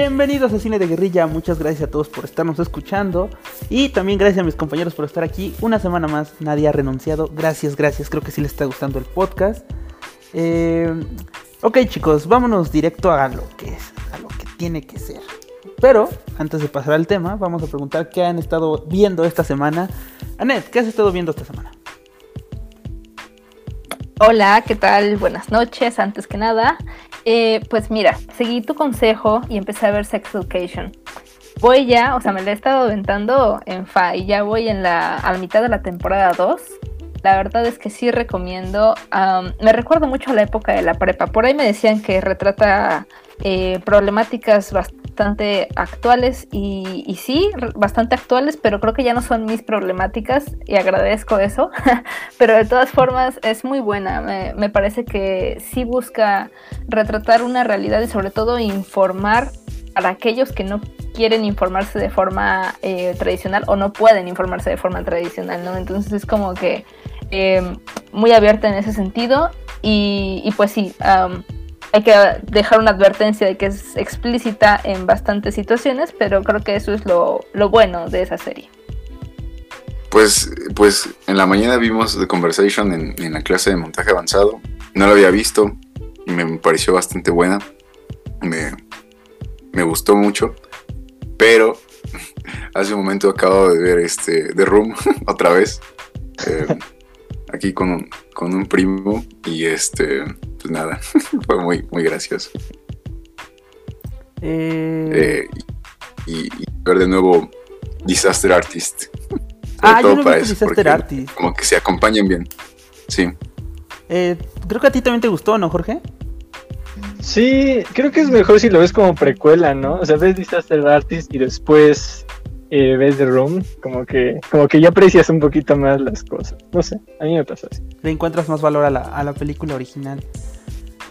Bienvenidos a Cine de Guerrilla, muchas gracias a todos por estarnos escuchando y también gracias a mis compañeros por estar aquí una semana más, nadie ha renunciado, gracias, gracias, creo que sí les está gustando el podcast. Eh, ok chicos, vámonos directo a lo que es, a lo que tiene que ser. Pero antes de pasar al tema, vamos a preguntar qué han estado viendo esta semana. Anet, ¿qué has estado viendo esta semana? Hola, ¿qué tal? Buenas noches, antes que nada. Eh, pues mira, seguí tu consejo y empecé a ver Sex Education. Voy ya, o sea, me la he estado aventando en FA y ya voy en la, a la mitad de la temporada 2. La verdad es que sí recomiendo. me recuerdo mucho a la época de la prepa. Por ahí me decían que retrata eh, problemáticas bastante actuales y, sí, bastante actuales, pero creo que ya no son mis problemáticas y agradezco eso. pero de todas formas es muy buena. Me, me parece que sí busca retratar una realidad y sobre todo informar para aquellos que no quieren informarse de forma eh, tradicional o no pueden informarse de forma tradicional, ¿no? Entonces es como que eh, muy abierta en ese sentido y, pues sí, hay que dejar una advertencia de que es explícita en bastantes situaciones, pero creo que eso es lo, bueno de esa serie. Pues, pues en la mañana vimos The Conversation en, la clase de montaje avanzado. No lo había visto me pareció bastante buena. Me, me gustó mucho, pero hace un momento acabo de ver este The Room otra vez, eh, aquí con con un primo y este, pues nada, fue muy, muy gracioso. Eh... eh y, ver de nuevo Disaster Artist. Ah, yo no para Disaster Artist. Como que se acompañan bien. Sí. Eh, creo que a ti también te gustó, ¿no, Jorge? Sí, creo que es mejor si lo ves como precuela, ¿no? O sea, ves Disaster Artist y después eh, ves The Room, como que, como que ya aprecias un poquito más las cosas. No sé, a mí me pasa así. Le encuentras más valor a la, a la película original.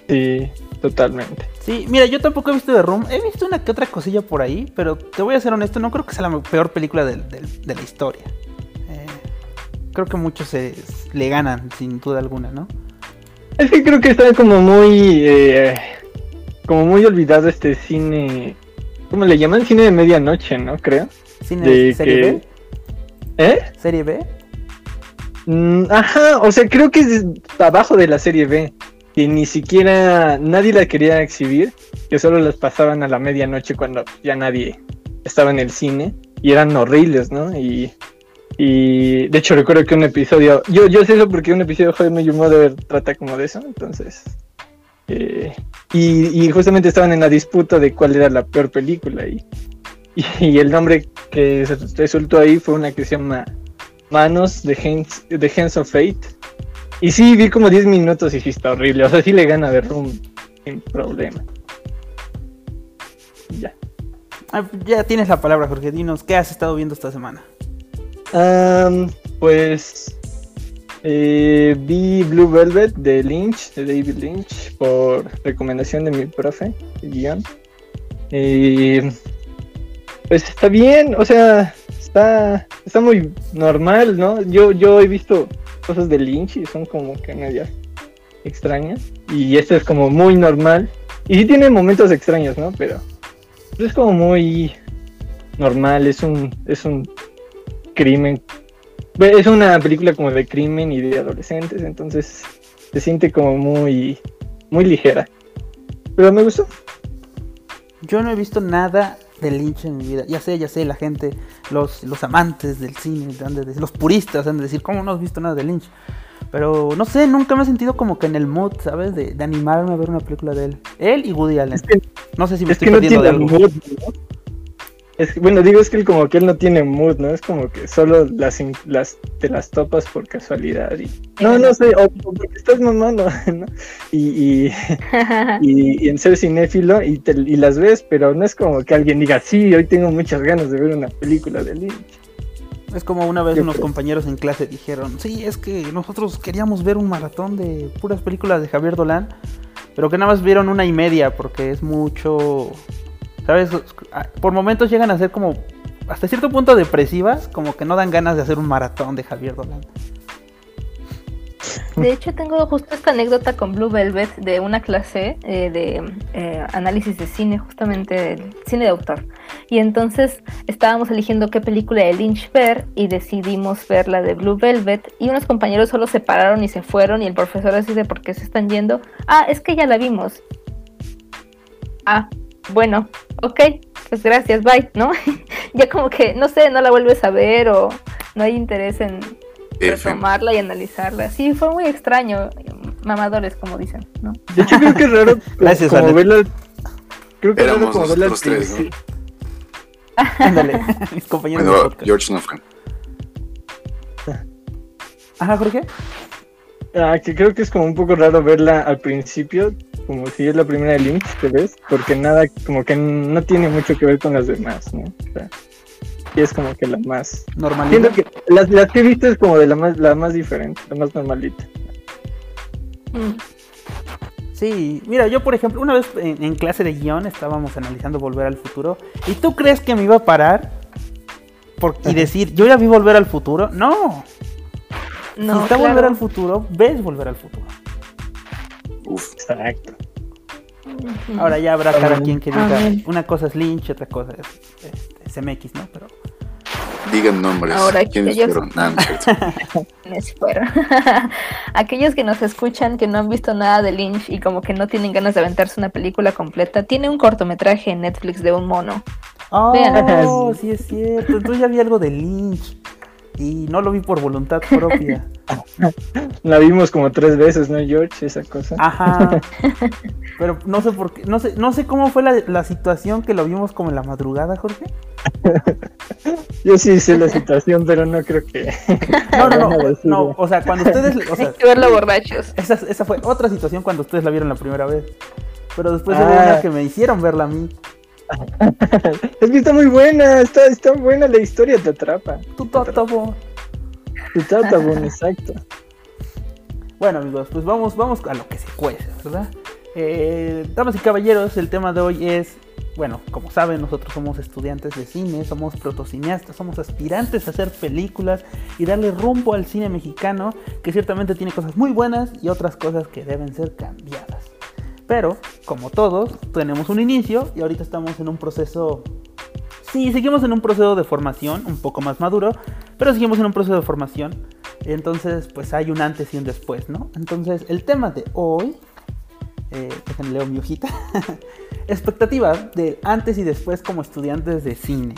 Sí, totalmente. Sí, mira, yo tampoco he visto The Room. He visto una que otra cosilla por ahí, pero te voy a ser honesto, no creo que sea la peor película de, de, la historia. Eh, creo que muchos se, le ganan, sin duda alguna, ¿no? Es que creo que está como muy. Eh, como muy olvidado este cine. ¿Cómo le llaman? Cine de medianoche, ¿no? Creo. ¿Cine de serie B? ¿Eh? ¿Serie B? Mm, ajá, o sea, creo que es abajo de la serie B. Y ni siquiera nadie la quería exhibir. Que solo las pasaban a la medianoche cuando ya nadie estaba en el cine. Y eran horribles, ¿no? Y y de hecho recuerdo que un episodio, yo, yo sé eso porque un episodio de How I Mother trata como de eso, entonces... Eh, y, justamente estaban en la disputa de cuál era la peor película y, y, el nombre que resultó ahí fue una que se llama Manos de Hands, de Hands of Fate. Y sí, vi como 10 minutos y sí está horrible, o sea, sí le gana de Room sin problema. Ya. Ah, ya tienes la palabra, Jorge. Dinos, ¿qué has estado viendo esta semana? pues eh, vi Blue Velvet de Lynch, de David Lynch, por recomendación de mi profe, guion. pues está bien, o sea, está, está muy normal, ¿no? Yo, yo he visto cosas de Lynch y son como que media extrañas. Y este es como muy normal. Y sí tiene momentos extraños, ¿no? Pero es como muy normal, es un, es un crimen. Es una película como de crimen y de adolescentes, entonces se siente como muy, muy ligera. Pero me gustó. Yo no he visto nada de Lynch en mi vida. Ya sé, ya sé, la gente, los, los amantes del cine, los puristas han de decir, ¿cómo no has visto nada de Lynch? Pero no sé, nunca me he sentido como que en el mood, ¿sabes? De, animarme a ver una película de él. Él y Woody Allen. no sé si me estoy perdiendo de algo bueno, digo, es que él como que él no tiene mood, ¿no? Es como que solo las, las te las topas por casualidad y... No, no sé, o, porque estás mamando, ¿no? Y, y, en ser cinéfilo y, y las ves, pero no es como que alguien diga, sí, hoy tengo muchas ganas de ver una película de Lynch. Es como una vez unos compañeros en clase dijeron, sí, es que nosotros queríamos ver un maratón de puras películas de Javier Dolan, pero que nada más vieron una y media porque es mucho ¿Sabes? Por momentos llegan a ser como hasta cierto punto depresivas, como que no dan ganas de hacer un maratón de Javier Dolan. De hecho, tengo justo esta anécdota con Blue Velvet de una clase eh, de eh, análisis de cine, justamente el cine de autor. Y entonces estábamos eligiendo qué película de Lynch ver y decidimos ver la de Blue Velvet. Y unos compañeros solo se pararon y se fueron. Y el profesor así de por qué se están yendo. Ah, es que ya la vimos. Ah, bueno, ok, pues gracias, bye, ¿no? ya como que, no sé, no la vuelves a ver o no hay interés en retomarla y analizarla. Sí, fue muy extraño, mamadores, como dicen, ¿no? De hecho, creo que es raro Gracias, como verla. Creo que es raro Éramos como verla al nosotros tres, ¿no? Ándale, mis compañeros de Bueno, podcast. George no fue. Ajá, Jorge. Ah, que creo que es como un poco raro verla al principio, como si es la primera de Lynch que ves, porque nada, como que no tiene mucho que ver con las demás, ¿no? O sea, y es como que la más. Siento que las, las que he visto es como de la más, la más diferente, la más normalita. Mm. Sí, mira, yo por ejemplo, una vez en, en clase de guion estábamos analizando Volver al Futuro. ¿Y tú crees que me iba a parar por, y decir, yo ya vi Volver al Futuro? No. No, si está claro. Volver al Futuro, ves Volver al Futuro. Uf, Exacto. Ahora ya habrá cada quien que diga, una cosa es Lynch, otra cosa es este, SMX, ¿no? Pero digan nombres. Ahora, ¿Quiénes ellos- fueron? Nah, es fueron. Aquellos que nos escuchan que no han visto nada de Lynch y como que no tienen ganas de aventarse una película completa, tiene un cortometraje en Netflix de un mono. Oh, sí es cierto. Entonces ya vi algo de Lynch. Y no lo vi por voluntad propia. La vimos como tres veces, ¿no, George? Esa cosa. Ajá. Pero no sé por qué. No sé, no sé cómo fue la, la situación que lo vimos como en la madrugada, Jorge. Yo sí sé la situación, pero no creo que. No, no, no. O sea, cuando ustedes. O sea, Hay que verlo borrachos. esa, esa fue otra situación cuando ustedes la vieron la primera vez. Pero después hubo Ah. una que me hicieron verla a mí. Es que está muy buena, está, está buena la historia, te atrapa. Tu totobo. Te trata, bueno, exacto. Bueno amigos, pues vamos, vamos a lo que se cuece, ¿verdad? Eh, damas y caballeros, el tema de hoy es, bueno, como saben, nosotros somos estudiantes de cine, somos protocineastas, somos aspirantes a hacer películas y darle rumbo al cine mexicano, que ciertamente tiene cosas muy buenas y otras cosas que deben ser cambiadas. Pero, como todos, tenemos un inicio y ahorita estamos en un proceso Sí, seguimos en un proceso de formación un poco más maduro, pero seguimos en un proceso de formación. Entonces, pues hay un antes y un después, ¿no? Entonces, el tema de hoy, eh, déjenme leo mi hojita, expectativa del antes y después como estudiantes de cine.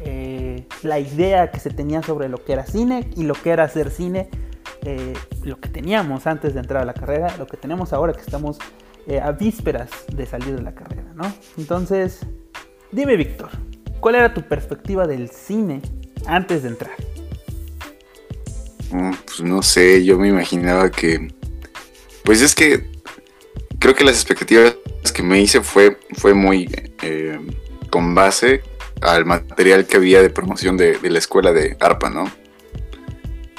Eh, la idea que se tenía sobre lo que era cine y lo que era hacer cine, eh, lo que teníamos antes de entrar a la carrera, lo que tenemos ahora que estamos eh, a vísperas de salir de la carrera, ¿no? Entonces, dime Víctor, ¿cuál era tu perspectiva del cine antes de entrar? Mm, Pues no sé, yo me imaginaba que. Pues es que. Creo que las expectativas que me hice fue, fue muy eh, con base al material que había de promoción de, de la escuela de ARPA, ¿no?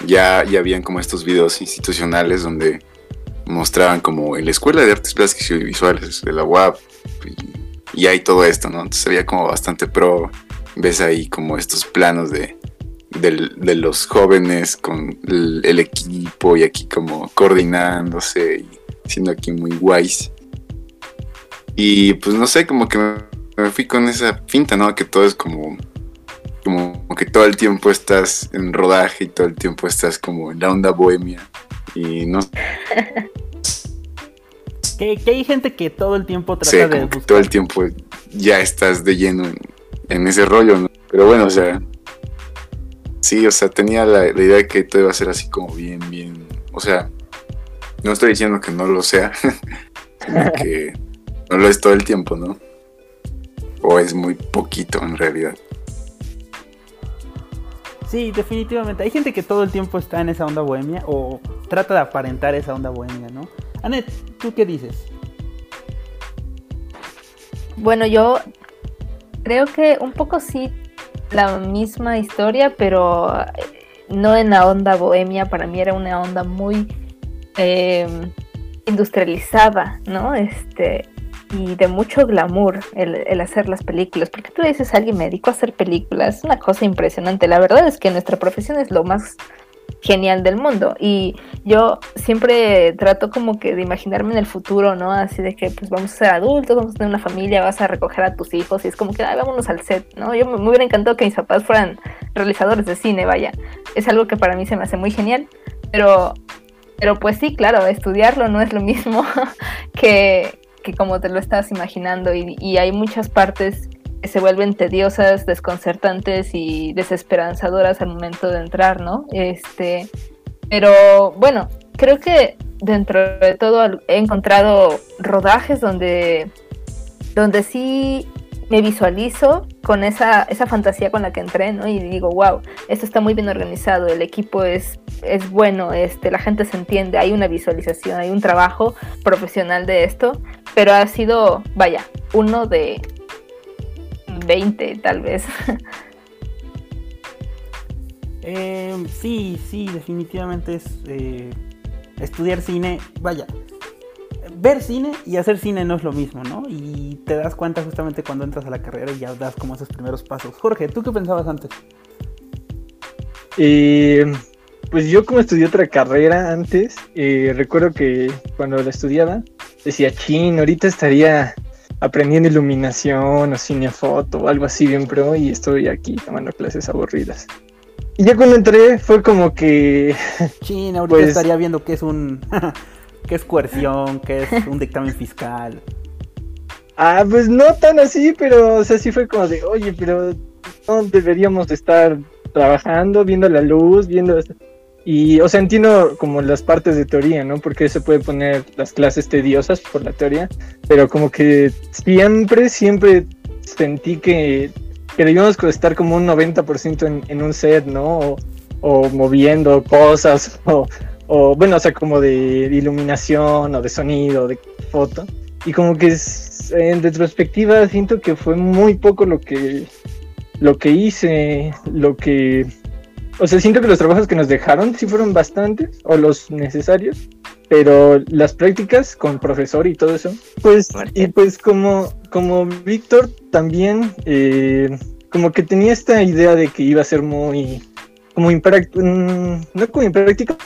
Ya, ya habían como estos videos institucionales donde mostraban como en la escuela de artes plásticas y visuales de la UAP y, y hay todo esto, ¿no? Entonces había como bastante pro. Ves ahí como estos planos de, del- de los jóvenes con el, equipo y aquí como coordinándose y siendo aquí muy guays. Y pues no sé, como que me fui con esa finta, ¿no? Que todo es como, como que todo el tiempo estás en rodaje y todo el tiempo estás como en la onda bohemia. Y no Que, que hay gente que todo el tiempo trata de como que todo el tiempo ya estás de lleno en, en ese rollo, ¿no? Pero bueno, o sea, sí, o sea, tenía la, la idea de que todo iba a ser así como bien, bien, o sea, no estoy diciendo que no lo sea, sino que no lo es todo el tiempo, ¿no? O es muy poquito en realidad. Sí, definitivamente. Hay gente que todo el tiempo está en esa onda bohemia o trata de aparentar esa onda bohemia, ¿no? Anet, ¿tú qué dices? Bueno, yo creo que un poco sí la misma historia, pero eh, no en la onda bohemia. Para mí era una onda muy eh, industrializada, ¿no? Este y de mucho glamour el, hacer las películas. Porque tú dices alguien me dedico a hacer películas, es una cosa impresionante. La verdad es que nuestra profesión es lo más genial del mundo. Y yo siempre trato como que de imaginarme en el futuro, ¿no? Así de que pues vamos a ser adultos, vamos a tener una familia, vas a recoger a tus hijos y es como que, ay, vámonos al set, ¿no? Yo me, me hubiera encantado que mis papás fueran realizadores de cine, vaya. Es algo que para mí se me hace muy genial, pero, pero pues sí, claro, estudiarlo no es lo mismo que, que como te lo estás imaginando y, hay muchas partes que se vuelven tediosas, desconcertantes y desesperanzadoras al momento de entrar, ¿no? Este, pero bueno, creo que dentro de todo he encontrado rodajes donde, donde sí me visualizo con esa, esa fantasía con la que entré, ¿no? Y digo, wow, esto está muy bien organizado, el equipo es, es bueno, este, la gente se entiende, hay una visualización, hay un trabajo profesional de esto, pero ha sido, vaya, uno de 20 tal vez. Eh, sí, sí, definitivamente es eh, estudiar cine. Vaya, ver cine y hacer cine no es lo mismo, ¿no? Y te das cuenta justamente cuando entras a la carrera y ya das como esos primeros pasos. Jorge, ¿tú qué pensabas antes? Eh, pues yo como estudié otra carrera antes, eh, recuerdo que cuando la estudiaba decía, chin, ahorita estaría aprendiendo iluminación o cinefoto o algo así bien pro y estoy aquí tomando clases aburridas. Y ya cuando entré fue como que... Chin, ahorita Pues- estaría viendo qué es un... qué es coerción, qué es un dictamen fiscal. Ah, pues no tan así, pero o sea, sí fue como de, oye, pero no deberíamos de estar trabajando, viendo la luz, viendo... esto". Y, o sea, entiendo como las partes de teoría, ¿no? Porque se puede poner las clases tediosas por la teoría, pero como que siempre, siempre sentí que, que debíamos estar como un 90% en, en un set, ¿no? O, o moviendo cosas, o, o, bueno, o sea, como de, de iluminación, o de sonido, de foto. Y como que es- en retrospectiva siento que fue muy poco lo que, lo que hice, lo que... O sea, siento que los trabajos que nos dejaron sí fueron bastantes, o los necesarios, pero las prácticas con profesor y todo eso, pues, y pues como, como Víctor también, eh, como que tenía esta idea de que iba a ser muy, como impráctico, no como impráctico,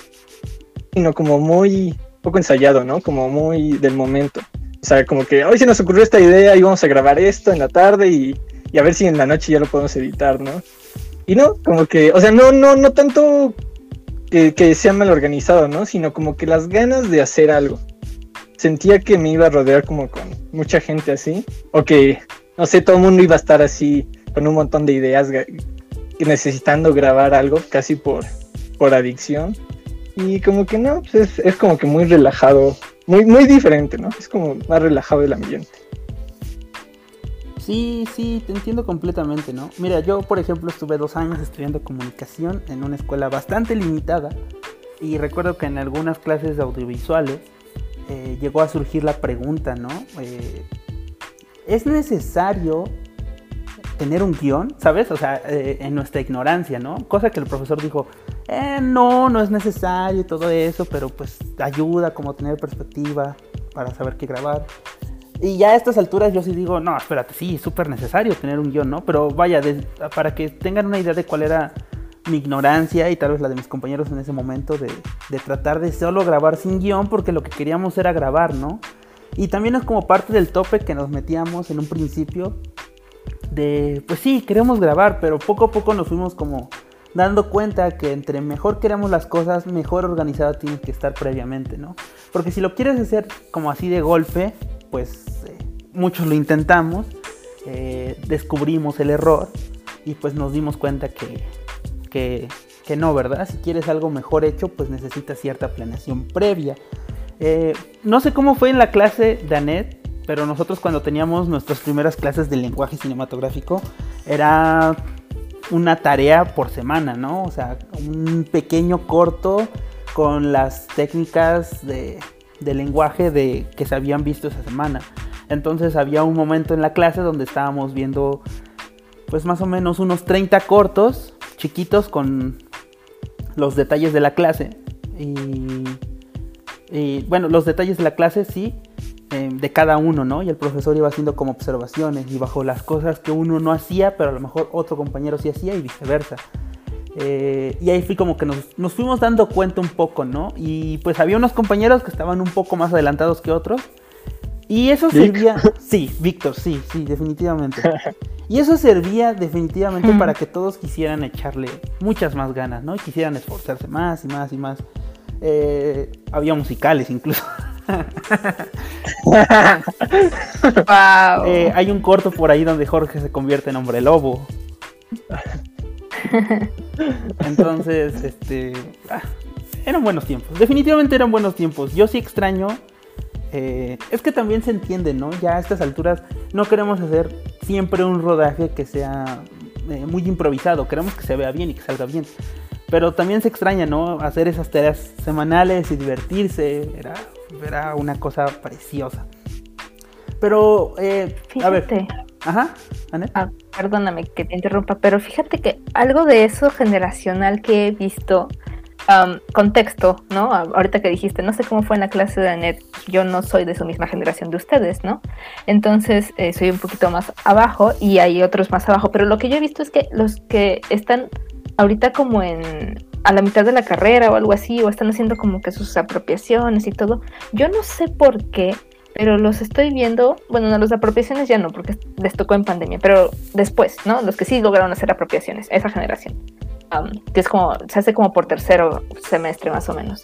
sino como muy poco ensayado, ¿no? Como muy del momento. O sea, como que hoy se nos ocurrió esta idea y vamos a grabar esto en la tarde y, y a ver si en la noche ya lo podemos editar, ¿no? Y no, como que, o sea, no, no, no tanto que, que sea mal organizado, ¿no? Sino como que las ganas de hacer algo. Sentía que me iba a rodear como con mucha gente así. O que, no sé, todo el mundo iba a estar así con un montón de ideas necesitando grabar algo casi por, por adicción. Y como que no, pues es, es como que muy relajado, muy, muy diferente, ¿no? Es como más relajado el ambiente. Sí, sí, te entiendo completamente, ¿no? Mira, yo por ejemplo estuve dos años estudiando comunicación en una escuela bastante limitada y recuerdo que en algunas clases audiovisuales eh, llegó a surgir la pregunta, ¿no? Eh, ¿Es necesario tener un guion? ¿Sabes? O sea, eh, en nuestra ignorancia, ¿no? Cosa que el profesor dijo, eh, no, no es necesario y todo eso, pero pues ayuda como tener perspectiva para saber qué grabar. Y ya a estas alturas yo sí digo, no, espérate, sí, es súper necesario tener un guion, ¿no? Pero vaya, de- para que tengan una idea de cuál era mi ignorancia y tal vez la de mis compañeros en ese momento de, de tratar de solo grabar sin guion porque lo que queríamos era grabar, ¿no? Y también es como parte del tope que nos metíamos en un principio de, pues sí, queremos grabar, pero poco a poco nos fuimos como dando cuenta que entre mejor queramos las cosas, mejor organizada tienes que estar previamente, ¿no? Porque si lo quieres hacer como así de golpe, pues eh, muchos lo intentamos, eh, descubrimos el error y pues nos dimos cuenta que, que, que no, ¿verdad? Si quieres algo mejor hecho, pues necesitas cierta planeación previa. Eh, no sé cómo fue en la clase de Anet, pero nosotros cuando teníamos nuestras primeras clases de lenguaje cinematográfico, era una tarea por semana, ¿no? O sea, un pequeño corto con las técnicas de, de lenguaje de, que se habían visto esa semana. Entonces había un momento en la clase donde estábamos viendo pues más o menos unos 30 cortos chiquitos con los detalles de la clase. Y, y, bueno, los detalles de la clase sí, eh, de cada uno, ¿no? Y el profesor iba haciendo como observaciones y bajo las cosas que uno no hacía, pero a lo mejor otro compañero sí hacía y viceversa. Eh, y ahí fui como que nos, nos, fuimos dando cuenta un poco, ¿no? Y pues había unos compañeros que estaban un poco más adelantados que otros. Y eso servía... Sí, Víctor, sí, sí, definitivamente. Y eso servía definitivamente para que todos quisieran echarle muchas más ganas, ¿no? Y quisieran esforzarse más y más y más. Eh, había musicales incluso. Eh, hay un corto por ahí donde Jorge se convierte en hombre lobo. Entonces, este. Ah, eran buenos tiempos. Definitivamente eran buenos tiempos. Yo sí extraño. Eh, es que también se entiende, ¿no? Ya a estas alturas no queremos hacer siempre un rodaje que sea eh, muy improvisado. Queremos que se vea bien y que salga bien. Pero también se extraña, ¿no? Hacer esas tareas semanales y divertirse. Era, era una cosa preciosa. Pero, eh, a ver. Ajá, ah, perdóname que te interrumpa, pero fíjate que algo de eso generacional que he visto, contexto, ¿no? Ahorita que dijiste, no sé cómo fue en la clase de Anet, yo no soy de su misma generación de ustedes, ¿no? Entonces eh, soy un poquito más abajo y hay otros más abajo, pero lo que yo he visto es que los que están ahorita como en a la mitad de la carrera o algo así, o están haciendo como que sus apropiaciones y todo, yo no sé por qué pero los estoy viendo, bueno, no, los apropiaciones ya no, porque les tocó en pandemia, pero después, ¿no? Los que sí lograron hacer apropiaciones, esa generación, que es como, se hace como por tercero semestre más o menos.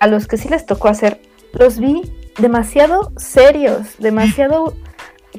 A los que sí les tocó hacer, los vi demasiado serios, demasiado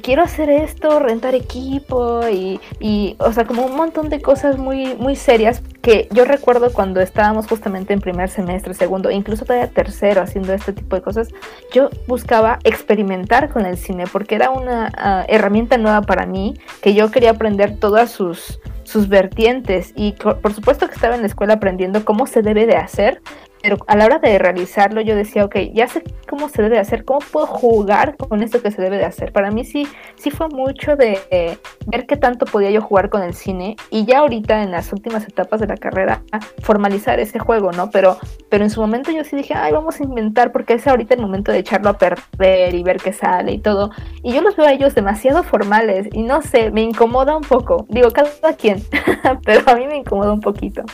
quiero hacer esto, rentar equipo y, y, o sea, como un montón de cosas muy, muy serias que yo recuerdo cuando estábamos justamente en primer semestre, segundo, incluso todavía tercero haciendo este tipo de cosas, yo buscaba experimentar con el cine porque era una ah, herramienta nueva para mí, que yo quería aprender todas sus, sus vertientes y por supuesto que estaba en la escuela aprendiendo cómo se debe de hacer, pero a la hora de realizarlo yo decía, ok, ya sé cómo se debe hacer, cómo puedo jugar con esto que se debe de hacer. Para mí sí, sí fue mucho de ver qué tanto podía yo jugar con el cine y ya ahorita en las últimas etapas de la carrera formalizar ese juego, ¿no? Pero, pero en su momento yo sí dije, ay, vamos a inventar porque es ahorita el momento de echarlo a perder y ver qué sale y todo. Y yo los veo a ellos demasiado formales y no sé, me incomoda un poco. Digo, cada quien, pero a mí me incomoda un poquito.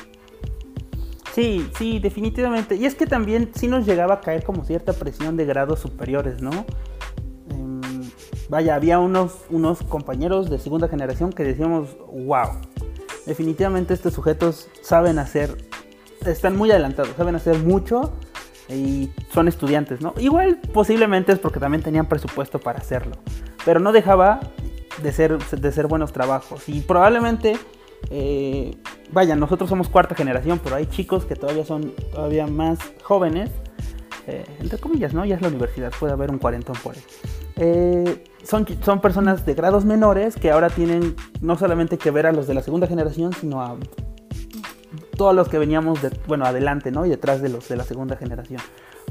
Sí, sí, definitivamente. Y es que también sí nos llegaba a caer como cierta presión de grados superiores, ¿no? Em, vaya, había unos, unos compañeros de segunda generación que decíamos, wow, definitivamente estos sujetos saben hacer, están muy adelantados, saben hacer mucho y son estudiantes, ¿no? Igual posiblemente es porque también tenían presupuesto para hacerlo, pero no dejaba de ser, de ser buenos trabajos y probablemente eh, vaya, nosotros somos cuarta generación, pero hay chicos que todavía son todavía más jóvenes, eh, entre comillas, ¿no? Ya es la universidad, puede haber un cuarentón por ahí. Eh, son, son personas de grados menores que ahora tienen no solamente que ver a los de la segunda generación, sino a todos los que veníamos, de, bueno, adelante, ¿no? Y detrás de los de la segunda generación,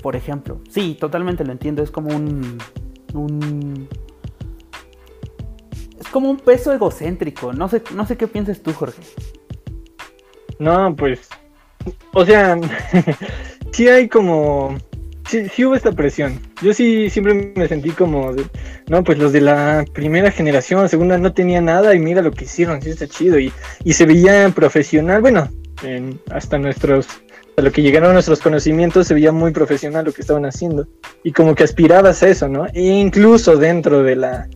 por ejemplo. Sí, totalmente lo entiendo, es como un, un como un peso egocéntrico. No sé, no sé qué piensas tú, Jorge. No, pues, o sea, sí hay como, sí, sí, hubo esta presión. Yo sí siempre me sentí como, no, pues los de la primera generación, segunda no tenía nada y mira lo que hicieron, sí está chido y, y se veía profesional, bueno, hasta nuestros, a lo que llegaron nuestros conocimientos se veía muy profesional lo que estaban haciendo y como que aspirabas a eso, ¿no? E incluso dentro de la,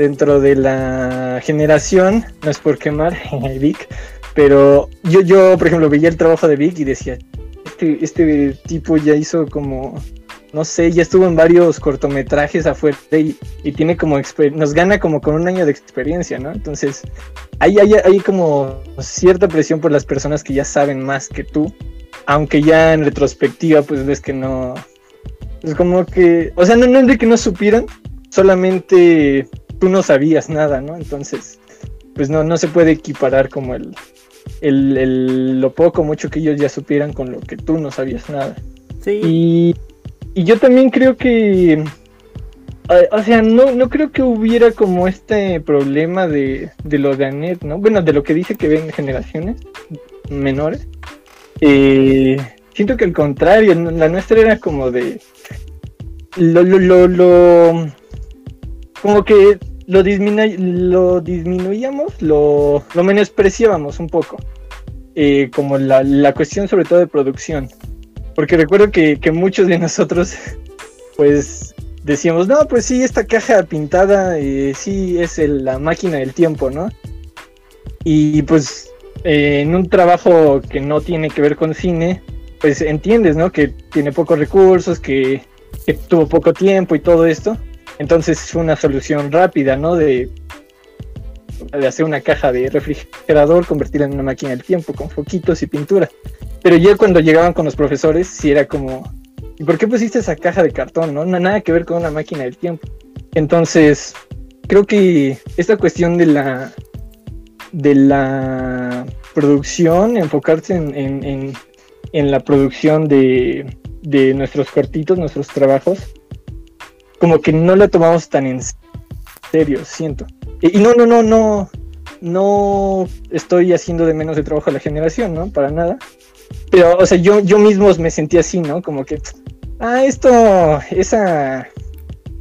dentro de la generación, no es por quemar, Vic, pero yo, yo, por ejemplo, veía el trabajo de Vic y decía, este, este tipo ya hizo como, no sé, ya estuvo en varios cortometrajes afuera y, tiene como, nos gana como con un año de experiencia, ¿no? Entonces, hay, hay, hay como cierta presión por las personas que ya saben más que tú, aunque ya en retrospectiva, pues ves que no, es como que, o sea, no, no es de que no supieran, solamente tú no sabías nada, ¿no? Entonces, pues no, no se puede equiparar como el, el, lo poco, mucho que ellos ya supieran con lo que tú no sabías nada. Sí. Y, yo también creo que, o sea, no, no creo que hubiera como este problema de, de lo de Anet, ¿no? Bueno, de lo que dice que ven generaciones menores. Eh, siento que al contrario, la nuestra era como de... Lo, lo, lo, lo como que lo, lo disminuíamos, lo, menospreciábamos un poco. eh, como la, la, cuestión sobre todo de producción. Porque recuerdo que, que muchos de nosotros, pues decíamos, no, pues sí, esta caja pintada eh, sí es la máquina del tiempo, ¿no? Y pues eh, en un trabajo que no tiene que ver con cine, pues entiendes, ¿no? Que tiene pocos recursos, que tuvo poco tiempo y todo esto. Entonces es una solución rápida, ¿no? De, hacer una caja de refrigerador, convertirla en una máquina del tiempo con foquitos y pintura. Pero ya cuando llegaban con los profesores, sí era como, ¿y por qué pusiste esa caja de cartón? No, nada que ver con una máquina del tiempo. Entonces, creo que esta cuestión de la de la producción, enfocarse en, en, la producción de, de, nuestros cortitos, nuestros trabajos, como que no la tomamos tan en serio, siento. Y, no, no, no, no, no estoy haciendo de menos de trabajo a la generación, ¿no? Para nada. Pero, o sea, yo, yo mismo me sentí así, ¿no? Como que, ah, esto, esa,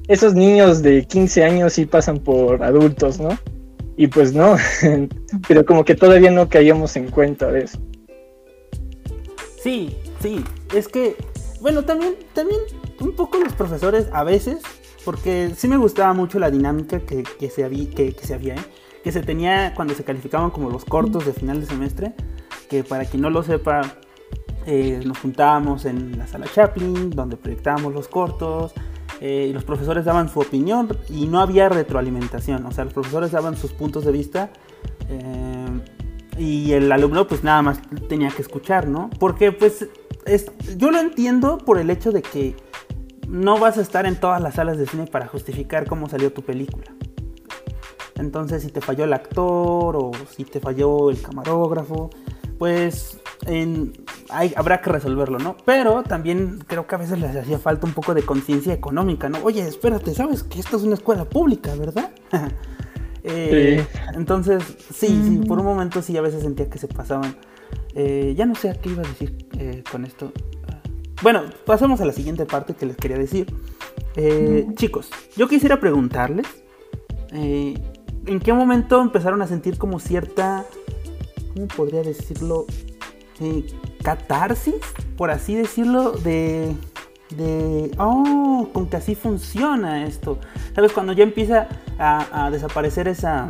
esos niños de 15 años sí pasan por adultos, ¿no? Y pues no, pero como que todavía no caíamos en cuenta de eso. Sí, sí, es que, bueno, también, también un poco los profesores a veces, porque sí me gustaba mucho la dinámica que, se, había, que, se había, ¿eh? que se tenía cuando se calificaban como los cortos de final de semestre, que para quien no lo sepa, eh, nos juntábamos en la sala Chaplin, donde proyectábamos los cortos, eh, y los profesores daban su opinión y no había retroalimentación, o sea, los profesores daban sus puntos de vista y el alumno pues nada más tenía que escuchar, ¿no? Porque pues es, yo lo entiendo por el hecho de que no vas a estar en todas las salas de cine para justificar cómo salió tu película. Entonces, si te falló el actor o si te falló el camarógrafo, pues habrá que resolverlo, ¿no? Pero también creo que a veces les hacía falta un poco de conciencia económica, ¿no? Oye, espérate, ¿sabes que esta es una escuela pública, verdad? Eh, entonces, sí, sí, por un momento sí, a veces sentía que se pasaban. Eh, ya no sé a qué iba a decir eh, con esto. Bueno, pasamos a la siguiente parte que les quería decir. chicos, yo quisiera preguntarles, ¿en qué momento empezaron a sentir como cierta, ¿cómo podría decirlo? catarsis, por así decirlo, de, de, oh, con que así funciona esto. ¿Sabes? Cuando ya empieza a, desaparecer esa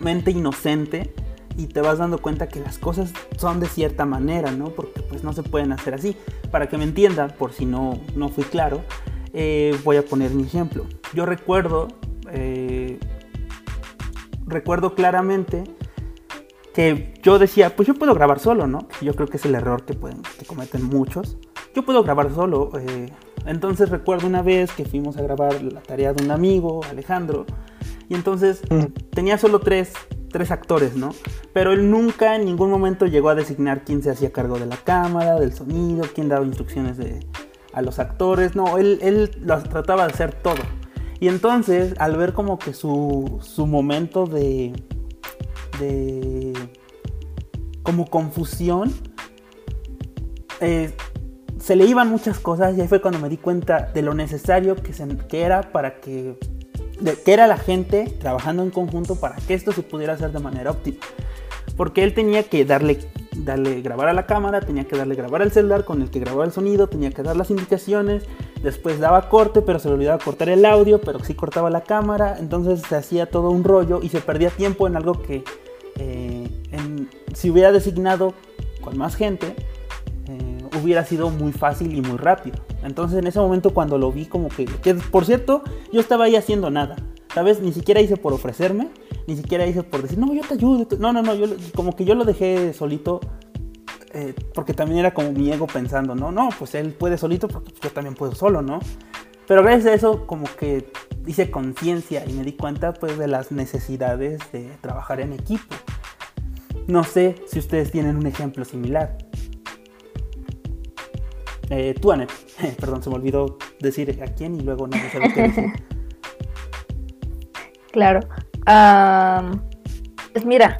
mente inocente y te vas dando cuenta que las cosas son de cierta manera, ¿no? Porque pues no se pueden hacer así. Para que me entienda, por si no, no fui claro, eh, voy a poner mi ejemplo. Yo recuerdo, eh, recuerdo claramente que yo decía, pues yo puedo grabar solo, ¿no? Yo creo que es el error que, pueden, que cometen muchos. Yo puedo grabar solo. Eh, entonces recuerdo una vez que fuimos a grabar la tarea de un amigo, Alejandro, y entonces tenía solo tres, tres actores, ¿no? Pero él nunca en ningún momento llegó a designar quién se hacía cargo de la cámara, del sonido, quién daba instrucciones de, a los actores, no, él, él trataba de hacer todo. Y entonces, al ver como que su, su momento de, de como confusión. Eh, se le iban muchas cosas y ahí fue cuando me di cuenta de lo necesario que, se, que era para que, que era la gente trabajando en conjunto para que esto se pudiera hacer de manera óptima. Porque él tenía que darle, darle grabar a la cámara, tenía que darle grabar al celular con el que grababa el sonido, tenía que dar las indicaciones, después daba corte, pero se le olvidaba cortar el audio, pero sí cortaba la cámara, entonces se hacía todo un rollo y se perdía tiempo en algo que eh, si hubiera designado con más gente, hubiera sido muy fácil y muy rápido. Entonces en ese momento cuando lo vi como que, por cierto, yo estaba ahí haciendo nada. ¿Sabes? Ni siquiera hice por ofrecerme, ni siquiera hice por decir, no, yo te ayudo. No, no, no, como que yo lo dejé solito eh, porque también era como mi ego pensando, no, no, pues él puede solito porque yo también puedo solo, ¿no? Pero gracias a eso como que hice conciencia y me di cuenta pues de las necesidades de trabajar en equipo. No sé si ustedes tienen un ejemplo similar. Eh, tú, Anet. Perdón, se me olvidó decir a quién y luego no sé. Claro. pues mira,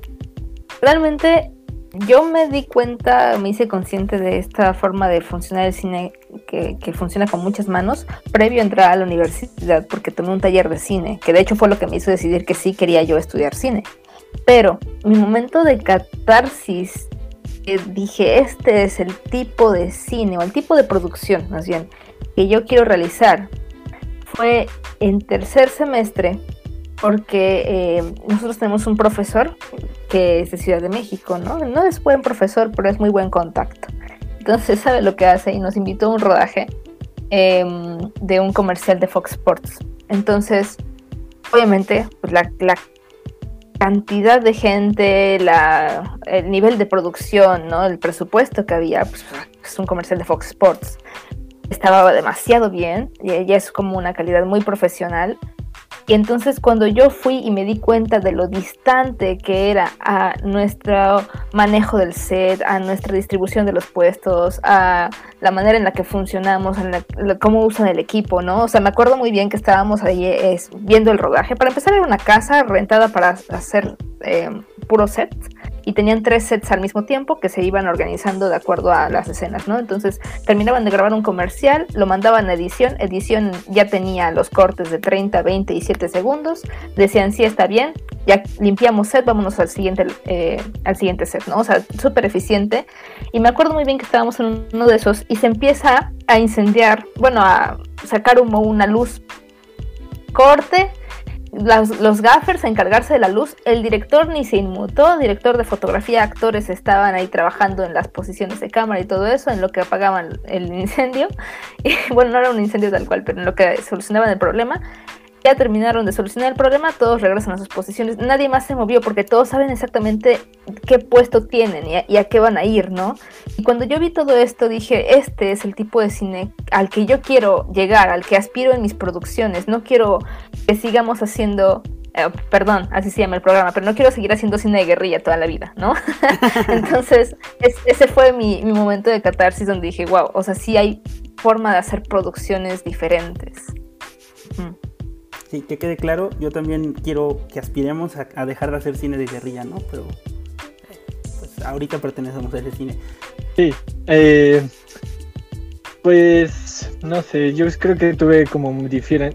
realmente yo me di cuenta, me hice consciente de esta forma de funcionar el cine que, funciona con muchas manos previo a entrar a la universidad, porque tomé un taller de cine, que de hecho fue lo que me hizo decidir que sí quería yo estudiar cine. Pero mi momento de catarsis dije, este es el tipo de cine o el tipo de producción, más bien, que yo quiero realizar. Fue en tercer semestre, porque eh, nosotros tenemos un profesor que es de Ciudad de México, ¿no? No es buen profesor, pero es muy buen contacto. Entonces sabe lo que hace y nos invitó a un rodaje em, de un comercial de Fox Sports. Entonces, obviamente, pues la, la cantidad de gente, la, el nivel de producción, ¿no? El presupuesto que había, pues, es un comercial de Fox Sports. Estaba demasiado bien, y ella es como una calidad muy profesional. Y entonces cuando yo fui y me di cuenta de lo distante que era a nuestro manejo del set, a nuestra distribución de los puestos, a la manera en la que funcionamos, en cómo usan el equipo, ¿no? O sea, me acuerdo muy bien que estábamos ahí es, viendo el rodaje. Para empezar era una casa rentada para hacer eh, puro set y tenían tres sets al mismo tiempo que se iban organizando de acuerdo a las escenas, ¿no? Entonces terminaban de grabar un comercial, lo mandaban a edición, edición ya tenía los cortes de 30, 20 y 7 segundos, decían sí está bien, ya limpiamos set, vámonos al siguiente, eh, al siguiente set, ¿no? O sea, súper eficiente. Y me acuerdo muy bien que estábamos en uno de esos y se empieza a incendiar, bueno, a sacar humo, una luz corte los gaffers a encargarse de la luz, el director ni se inmutó, director de fotografía, actores estaban ahí trabajando en las posiciones de cámara y todo eso, en lo que apagaban el incendio, y bueno, no era un incendio tal cual, pero en lo que solucionaban el problema, ya terminaron de solucionar el problema, todos regresan a sus posiciones, nadie más se movió porque todos saben exactamente qué puesto tienen y a, qué van a ir, ¿no? Y cuando yo vi todo esto dije, este es el tipo de cine al que yo quiero llegar, al que aspiro en mis producciones, no quiero que sigamos haciendo eh, perdón, así se llama el programa, pero no quiero seguir haciendo cine de guerrilla toda la vida, ¿no? Entonces, ese fue mi, momento de catarsis donde dije, wow, o sea, sí hay forma de hacer producciones diferentes. Sí, que quede claro, yo también quiero que aspiremos a, dejar de hacer cine de guerrilla, ¿no? Pero pues ahorita pertenecemos a ese cine. Sí, eh, pues no sé, yo creo que tuve como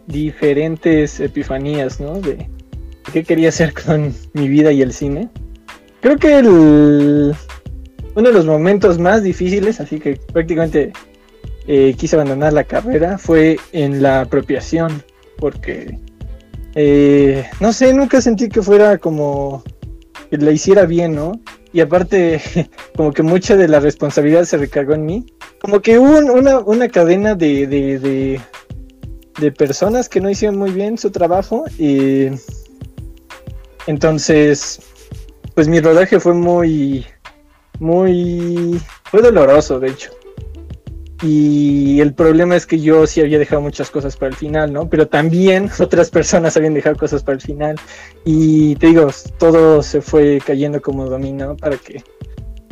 diferentes epifanías, ¿no? De qué quería hacer con mi vida y el cine. Creo que el, uno de los momentos más difíciles, así que prácticamente eh, quise abandonar la carrera, fue en la apropiación porque eh, no sé, nunca sentí que fuera como que la hiciera bien, ¿no? Y aparte, como que mucha de la responsabilidad se recargó en mí. Como que hubo una, una cadena de, de, de, personas que no hicieron muy bien su trabajo. Y entonces, pues mi rodaje fue muy, muy, fue doloroso, de hecho. Y el problema es que yo sí había dejado muchas cosas para el final, ¿no? Pero también otras personas habían dejado cosas para el final. Y te digo, todo se fue cayendo como dominó para que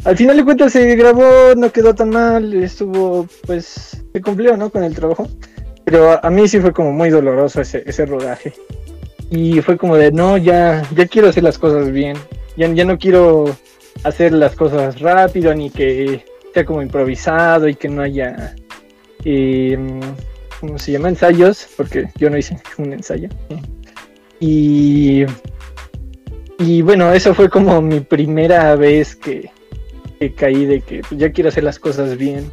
al final de cuentas se grabó, no quedó tan mal, estuvo, pues, se cumplió, ¿no? Con el trabajo. Pero a, mí sí fue como muy doloroso ese, ese rodaje. Y fue como de, no, ya, ya quiero hacer las cosas bien. Ya, ya no quiero hacer las cosas rápido ni que sea como improvisado y que no haya, eh, ¿cómo se llama? Ensayos, porque yo no hice un ensayo. Y, y bueno, eso fue como mi primera vez que, caí de que pues, ya quiero hacer las cosas bien.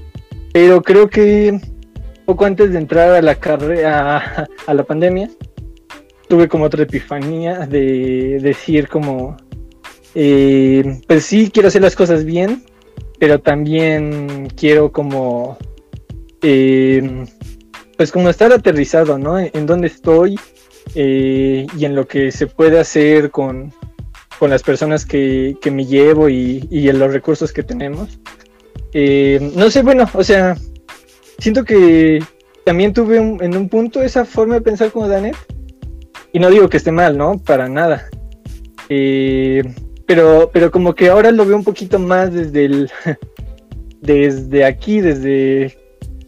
Pero creo que poco antes de entrar a la carrera, a, la pandemia, tuve como otra epifanía de decir como, eh, pues sí, quiero hacer las cosas bien, pero también quiero como, eh, pues como estar aterrizado, ¿no? En, dónde estoy eh, y en lo que se puede hacer con, las personas que, me llevo y, en los recursos que tenemos. Eh, no sé, bueno, o sea, siento que también tuve en un punto esa forma de pensar como Danet. Y no digo que esté mal, ¿no? Para nada. Eh, pero, pero como que ahora lo veo un poquito más desde el, desde aquí, desde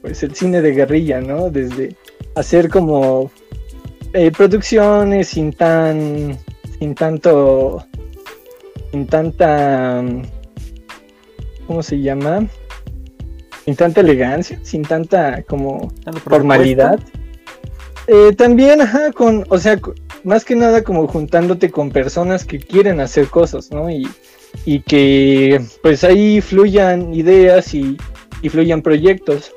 pues el cine de guerrilla, ¿no? Desde hacer como eh, producciones sin tan, sin tanto, sin tanta, ¿cómo se llama? Sin tanta elegancia, sin tanta como formalidad. Eh, también, ajá, con, o sea, más que nada como juntándote con personas que quieren hacer cosas, ¿no? Y, y que pues ahí fluyan ideas y, y fluyan proyectos.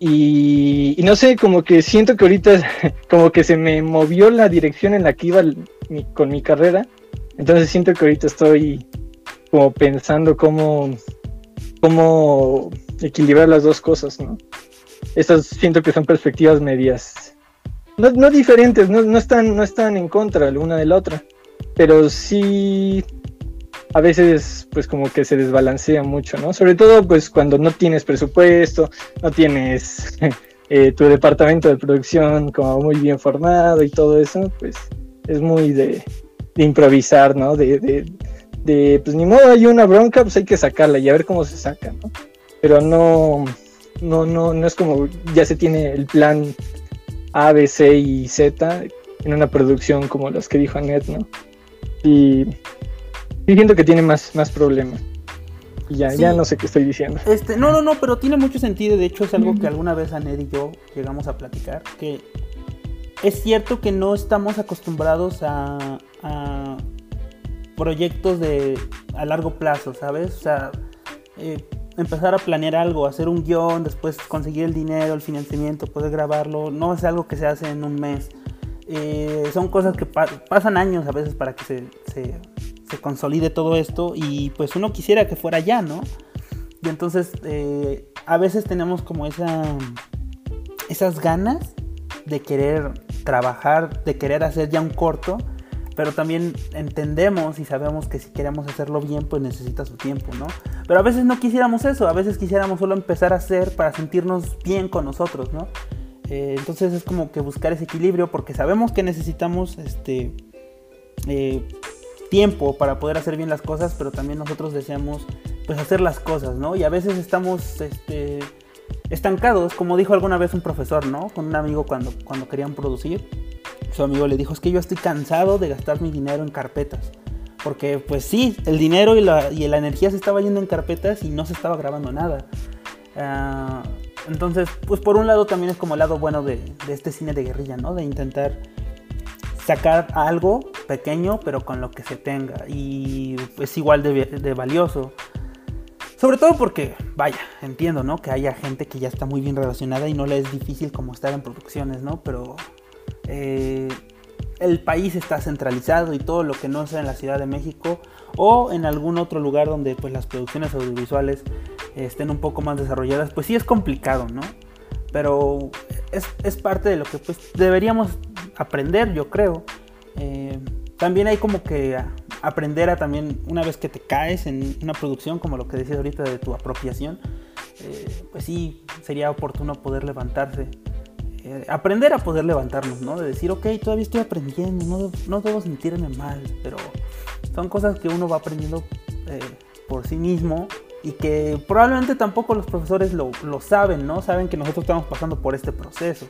Y, no sé, como que siento que ahorita como que se me movió la dirección en la que iba mi, con mi carrera. Entonces siento que ahorita estoy como pensando cómo, cómo equilibrar las dos cosas, ¿no? Estas siento que son perspectivas medias, no, no diferentes, no, no, están, no están en contra la una de la otra, pero sí a veces pues como que se desbalancea mucho, ¿no? Sobre todo pues cuando no tienes presupuesto, no tienes eh, tu departamento de producción como muy bien formado y todo eso, pues es muy de, improvisar, ¿no? De, de, de, pues ni modo, hay una bronca, pues hay que sacarla y a ver cómo se saca, ¿no? Pero no, no, no, no es como ya se tiene el plan A, B, C y Z en una producción como los que dijo Anet, ¿no? Y Sí, siento que tiene más, más problemas. Y ya, Sí. ya no sé qué estoy diciendo. Este, no, no, no, pero tiene mucho sentido. De hecho, es algo que alguna vez Aned y yo llegamos a platicar. Que es cierto que no estamos acostumbrados a, a proyectos de a largo plazo, ¿sabes? O sea, eh, empezar a planear algo, hacer un guion, después conseguir el dinero, el financiamiento, poder grabarlo, no es algo que se hace en un mes. Eh, son cosas que pa- pasan años a veces para que se, se, se consolide todo esto y pues uno quisiera que fuera ya, ¿no? Y entonces eh, a veces tenemos como esa, esas ganas de querer trabajar, de querer hacer ya un corto, pero también entendemos y sabemos que si queremos hacerlo bien, pues necesita su tiempo, ¿no? Pero a veces no quisiéramos eso, a veces quisiéramos solo empezar a hacer para sentirnos bien con nosotros, ¿no? Eh, entonces es como que buscar ese equilibrio porque sabemos que necesitamos este eh, tiempo para poder hacer bien las cosas, pero también nosotros deseamos pues hacer las cosas, ¿no? Y a veces estamos este, estancados, como dijo alguna vez un profesor, ¿no? Con un amigo cuando, cuando querían producir, su amigo le dijo, es que yo estoy cansado de gastar mi dinero en carpetas. Porque pues sí, el dinero y la, y la energía se estaba yendo en carpetas y no se estaba grabando nada. Ah, entonces, pues por un lado también es como el lado bueno de, de este cine de guerrilla, ¿no? De intentar sacar algo pequeño, pero con lo que se tenga. Y es igual de, de valioso. Sobre todo porque, vaya, entiendo, ¿no? Que haya gente que ya está muy bien relacionada y no le es difícil como estar en producciones, ¿no? Pero eh, el país está centralizado y todo lo que no sea en la Ciudad de México o en algún otro lugar donde pues las producciones audiovisuales estén un poco más desarrolladas, pues sí es complicado, ¿no? Pero es, es parte de lo que pues deberíamos aprender, yo creo. Eh, también hay como que aprender a también, una vez que te caes en una producción, como lo que decías ahorita de tu apropiación, eh, pues sí, sería oportuno poder levantarse. Eh, aprender a poder levantarnos, ¿no? De decir, ok, todavía estoy aprendiendo, no, no debo sentirme mal, pero son cosas que uno va aprendiendo eh, por sí mismo y que probablemente tampoco los profesores lo, lo saben, ¿no? Saben que nosotros estamos pasando por este proceso.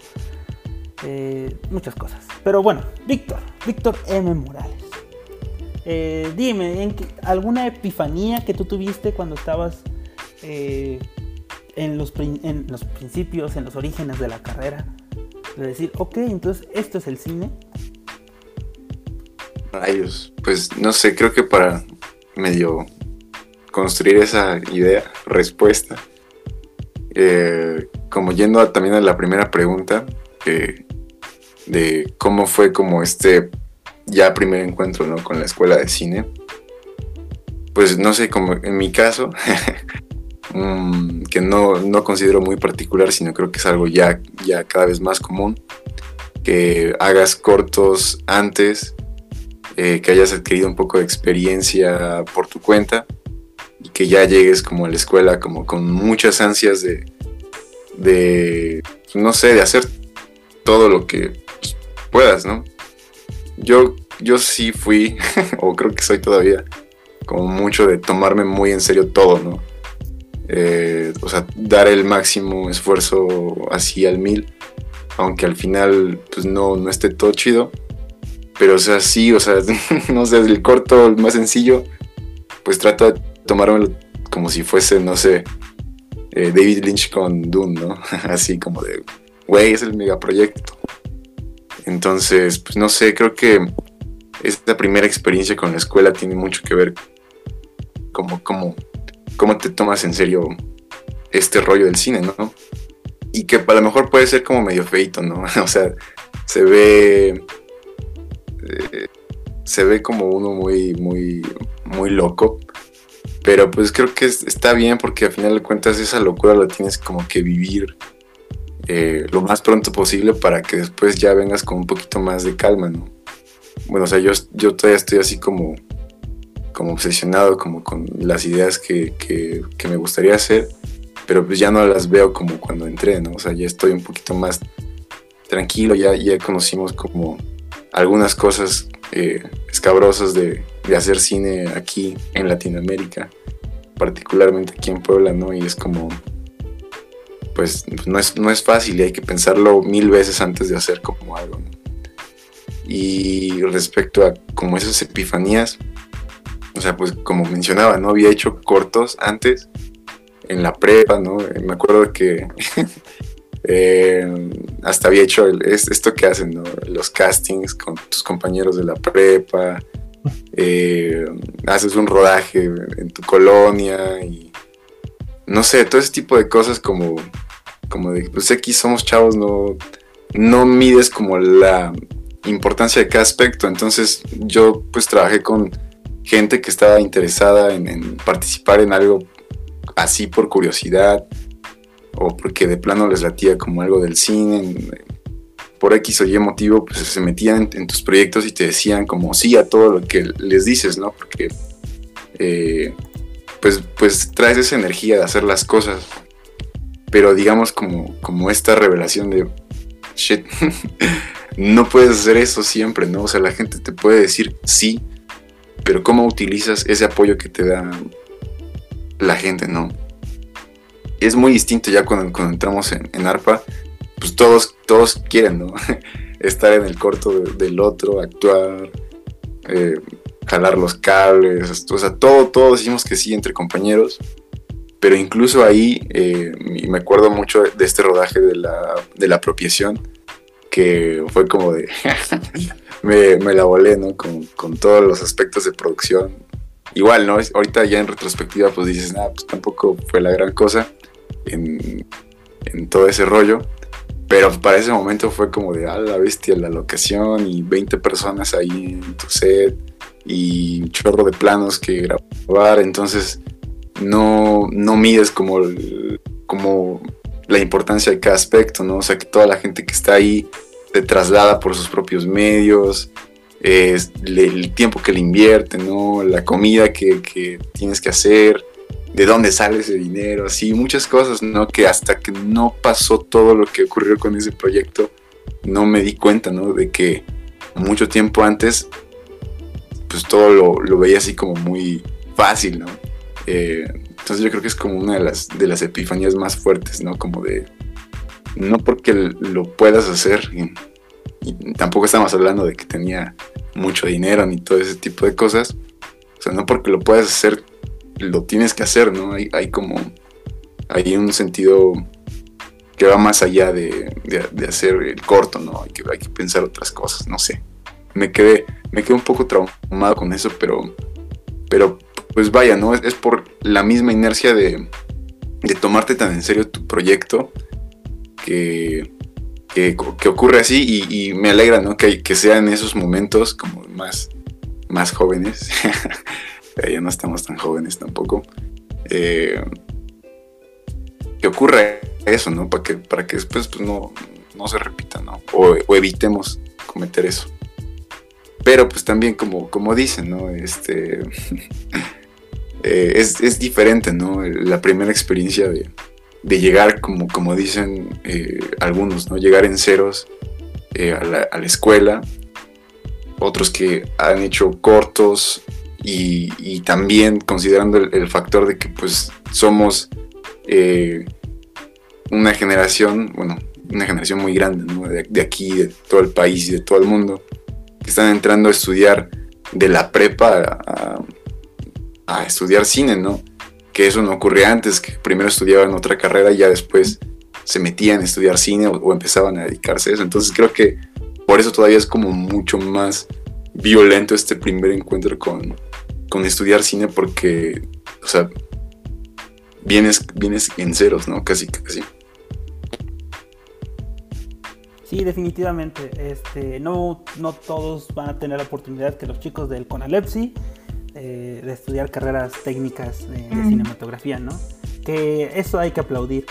Eh, muchas cosas. Pero bueno, Víctor, Víctor M. Morales. Dime, ¿en qué- ¿alguna epifanía que tú tuviste cuando estabas en, los, en los principios, en los orígenes de la carrera? De decir, ok, entonces esto es el cine. Rayos, pues no sé, creo que para medio construir esa idea, respuesta, eh, como yendo también a la primera pregunta, que- de cómo fue como este ya primer encuentro ¿no? con la escuela de cine, pues no sé, como en mi caso, mm, que no, no considero muy particular, sino creo que es algo ya, ya cada vez más común, que hagas cortos antes eh, que hayas adquirido un poco de experiencia por tu cuenta y que ya llegues como a la escuela como con muchas ansias de, de no sé, de hacer todo lo que puedas, ¿no? Yo, yo sí fui, o creo que soy todavía, como mucho de tomarme muy en serio todo, ¿no? Eh, o sea, dar el máximo esfuerzo así al mil, aunque al final pues no, no esté todo chido. Pero, o sea, sí, o sea, no sé, el corto, el más sencillo, pues trato de tomármelo como si fuese, no sé, eh, David Lynch con Dune, ¿no? Así como de, güey, es el megaproyecto. Entonces, pues no sé, creo que esta primera experiencia con la escuela tiene mucho que ver como, como, cómo te tomas en serio este rollo del cine, ¿no? Y que a lo mejor puede ser como medio feito, ¿no? o sea, se ve... Eh, se ve como uno muy, muy, muy loco. Pero pues creo que está bien porque al final de cuentas esa locura la tienes como que vivir eh, lo más pronto posible para que después ya vengas con un poquito más de calma, ¿no? Bueno, o sea, yo, yo todavía estoy así como, como obsesionado como con las ideas que, que, me gustaría hacer, pero pues ya no las veo como cuando entré, ¿no? O sea, ya estoy un poquito más tranquilo, ya, ya conocimos como algunas cosas eh, escabrosas de, de, hacer cine aquí en Latinoamérica, particularmente aquí en Puebla, ¿no? Y es como, pues no es, no es fácil y hay que pensarlo mil veces antes de hacer como algo. Y respecto a como esas epifanías, sea, pues como mencionaba, ¿no? Había hecho cortos antes en la prepa, ¿no? Me acuerdo que eh, hasta había hecho esto que hacen, ¿no? Los castings con tus compañeros de la prepa, eh, haces un rodaje en tu colonia y no sé, todo ese tipo de cosas como como de, pues aquí somos chavos, no, no mides como la importancia de cada aspecto. Entonces yo pues trabajé con gente que estaba interesada en, participar en algo así por curiosidad o porque de plano les latía como algo del cine. por X o Y motivo, pues se metían en, tus proyectos y te decían como sí a todo lo que les dices, ¿no? Porque eh, pues, pues traes esa energía de hacer las cosas pero digamos como, como esta revelación de, shit, no puedes hacer eso siempre, ¿no? O sea, la gente te puede decir sí, pero ¿cómo utilizas ese apoyo que te da la gente, ¿no? Es muy distinto ya cuando, entramos en, ARPA, pues todos, todos quieren, ¿no? Estar en el corto del otro, actuar, eh, jalar los cables, o sea, todo, todos decimos que sí entre compañeros pero incluso ahí, eh, me acuerdo mucho de este rodaje de la, de la apropiación, que fue como de, me, me, la volé, ¿no? Con, con, todos los aspectos de producción. Igual, ¿no? Ahorita ya en retrospectiva, pues dices, nada, pues tampoco fue la gran cosa en, en todo ese rollo. Pero para ese momento fue como de, ah, la bestia, la locación y 20 personas ahí en tu set y un chorro de planos que grabar. Entonces, no, no mides como, como la importancia de cada aspecto, ¿no? O sea, que toda la gente que está ahí se traslada por sus propios medios, el tiempo que le invierte, ¿no? La comida que, que, tienes que hacer, de dónde sale ese dinero, así, muchas cosas, ¿no? Que hasta que no pasó todo lo que ocurrió con ese proyecto, no me di cuenta, ¿no? De que mucho tiempo antes, pues todo lo, lo veía así como muy fácil, ¿no? Eh, entonces yo creo que es como una de las, de las epifanías más fuertes, ¿no? Como de, no porque lo puedas hacer, y, tampoco estamos hablando de que tenía mucho dinero ni todo ese tipo de cosas, o sea, no porque lo puedas hacer, lo tienes que hacer, ¿no? Hay, hay como, hay un sentido que va más allá de, de, hacer el corto, ¿no? Hay que, hay que pensar otras cosas, no sé. Me quedé, me quedé un poco traumado con eso, pero, pero pues vaya, ¿no? Es, por la misma inercia de, tomarte tan en serio tu proyecto que, que, ocurre así y, me alegra, ¿no? Que, que sean esos momentos como más, más jóvenes. ya no estamos tan jóvenes tampoco. Eh, que ocurra eso, ¿no? Para que, para que después pues, no, no se repita, ¿no? O, o, evitemos cometer eso. Pero pues también como, como dicen, ¿no? Este Eh, es, diferente, ¿no? La primera experiencia de, llegar, como, como dicen eh, algunos, ¿no? Llegar en ceros eh, a, la, escuela, otros que han hecho cortos y, también considerando el, factor de que pues somos una generación, bueno, una generación muy grande, ¿no? de, de aquí, de todo el país y de todo el mundo, que están entrando a estudiar de la prepa a, a estudiar cine, ¿no? Que eso no ocurría antes, que primero estudiaban otra carrera y ya después se metían a estudiar cine o, empezaban a dedicarse a eso. Entonces creo que por eso todavía es como mucho más violento este primer encuentro con, con estudiar cine porque o sea, vienes, vienes en ceros, ¿no? Casi, casi. Sí, definitivamente. Este, no, no todos van a tener la oportunidad que los chicos del Conalepsi eh, de estudiar carreras técnicas de, de Mm. cinematografía, ¿no? Que eso hay que aplaudir.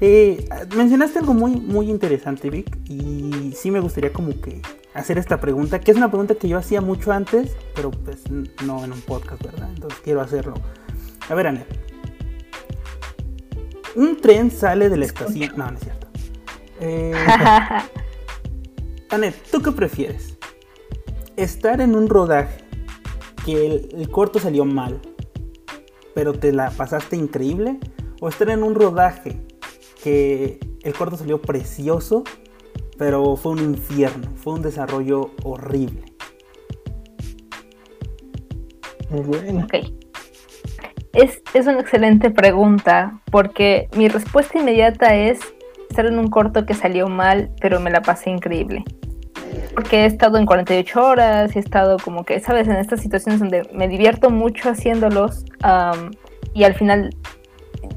Eh, mencionaste algo muy, muy interesante, Vic, y sí me gustaría como que hacer esta pregunta, que es una pregunta que yo hacía mucho antes, pero pues no en un podcast, ¿verdad? Entonces quiero hacerlo. A ver, Anet. Un tren sale de la estación... No, no es cierto. Eh, Anet, ¿tú qué prefieres? ¿Estar en un rodaje que el, el corto salió mal, pero te la pasaste increíble? ¿O estar en un rodaje que el corto salió precioso, pero fue un infierno, fue un desarrollo horrible? Muy bueno. Ok. Es, es una excelente pregunta porque mi respuesta inmediata es estar en un corto que salió mal, pero me la pasé increíble. Porque he estado en 48 horas he estado como que, ¿sabes? En estas situaciones donde me divierto mucho haciéndolos am, y al final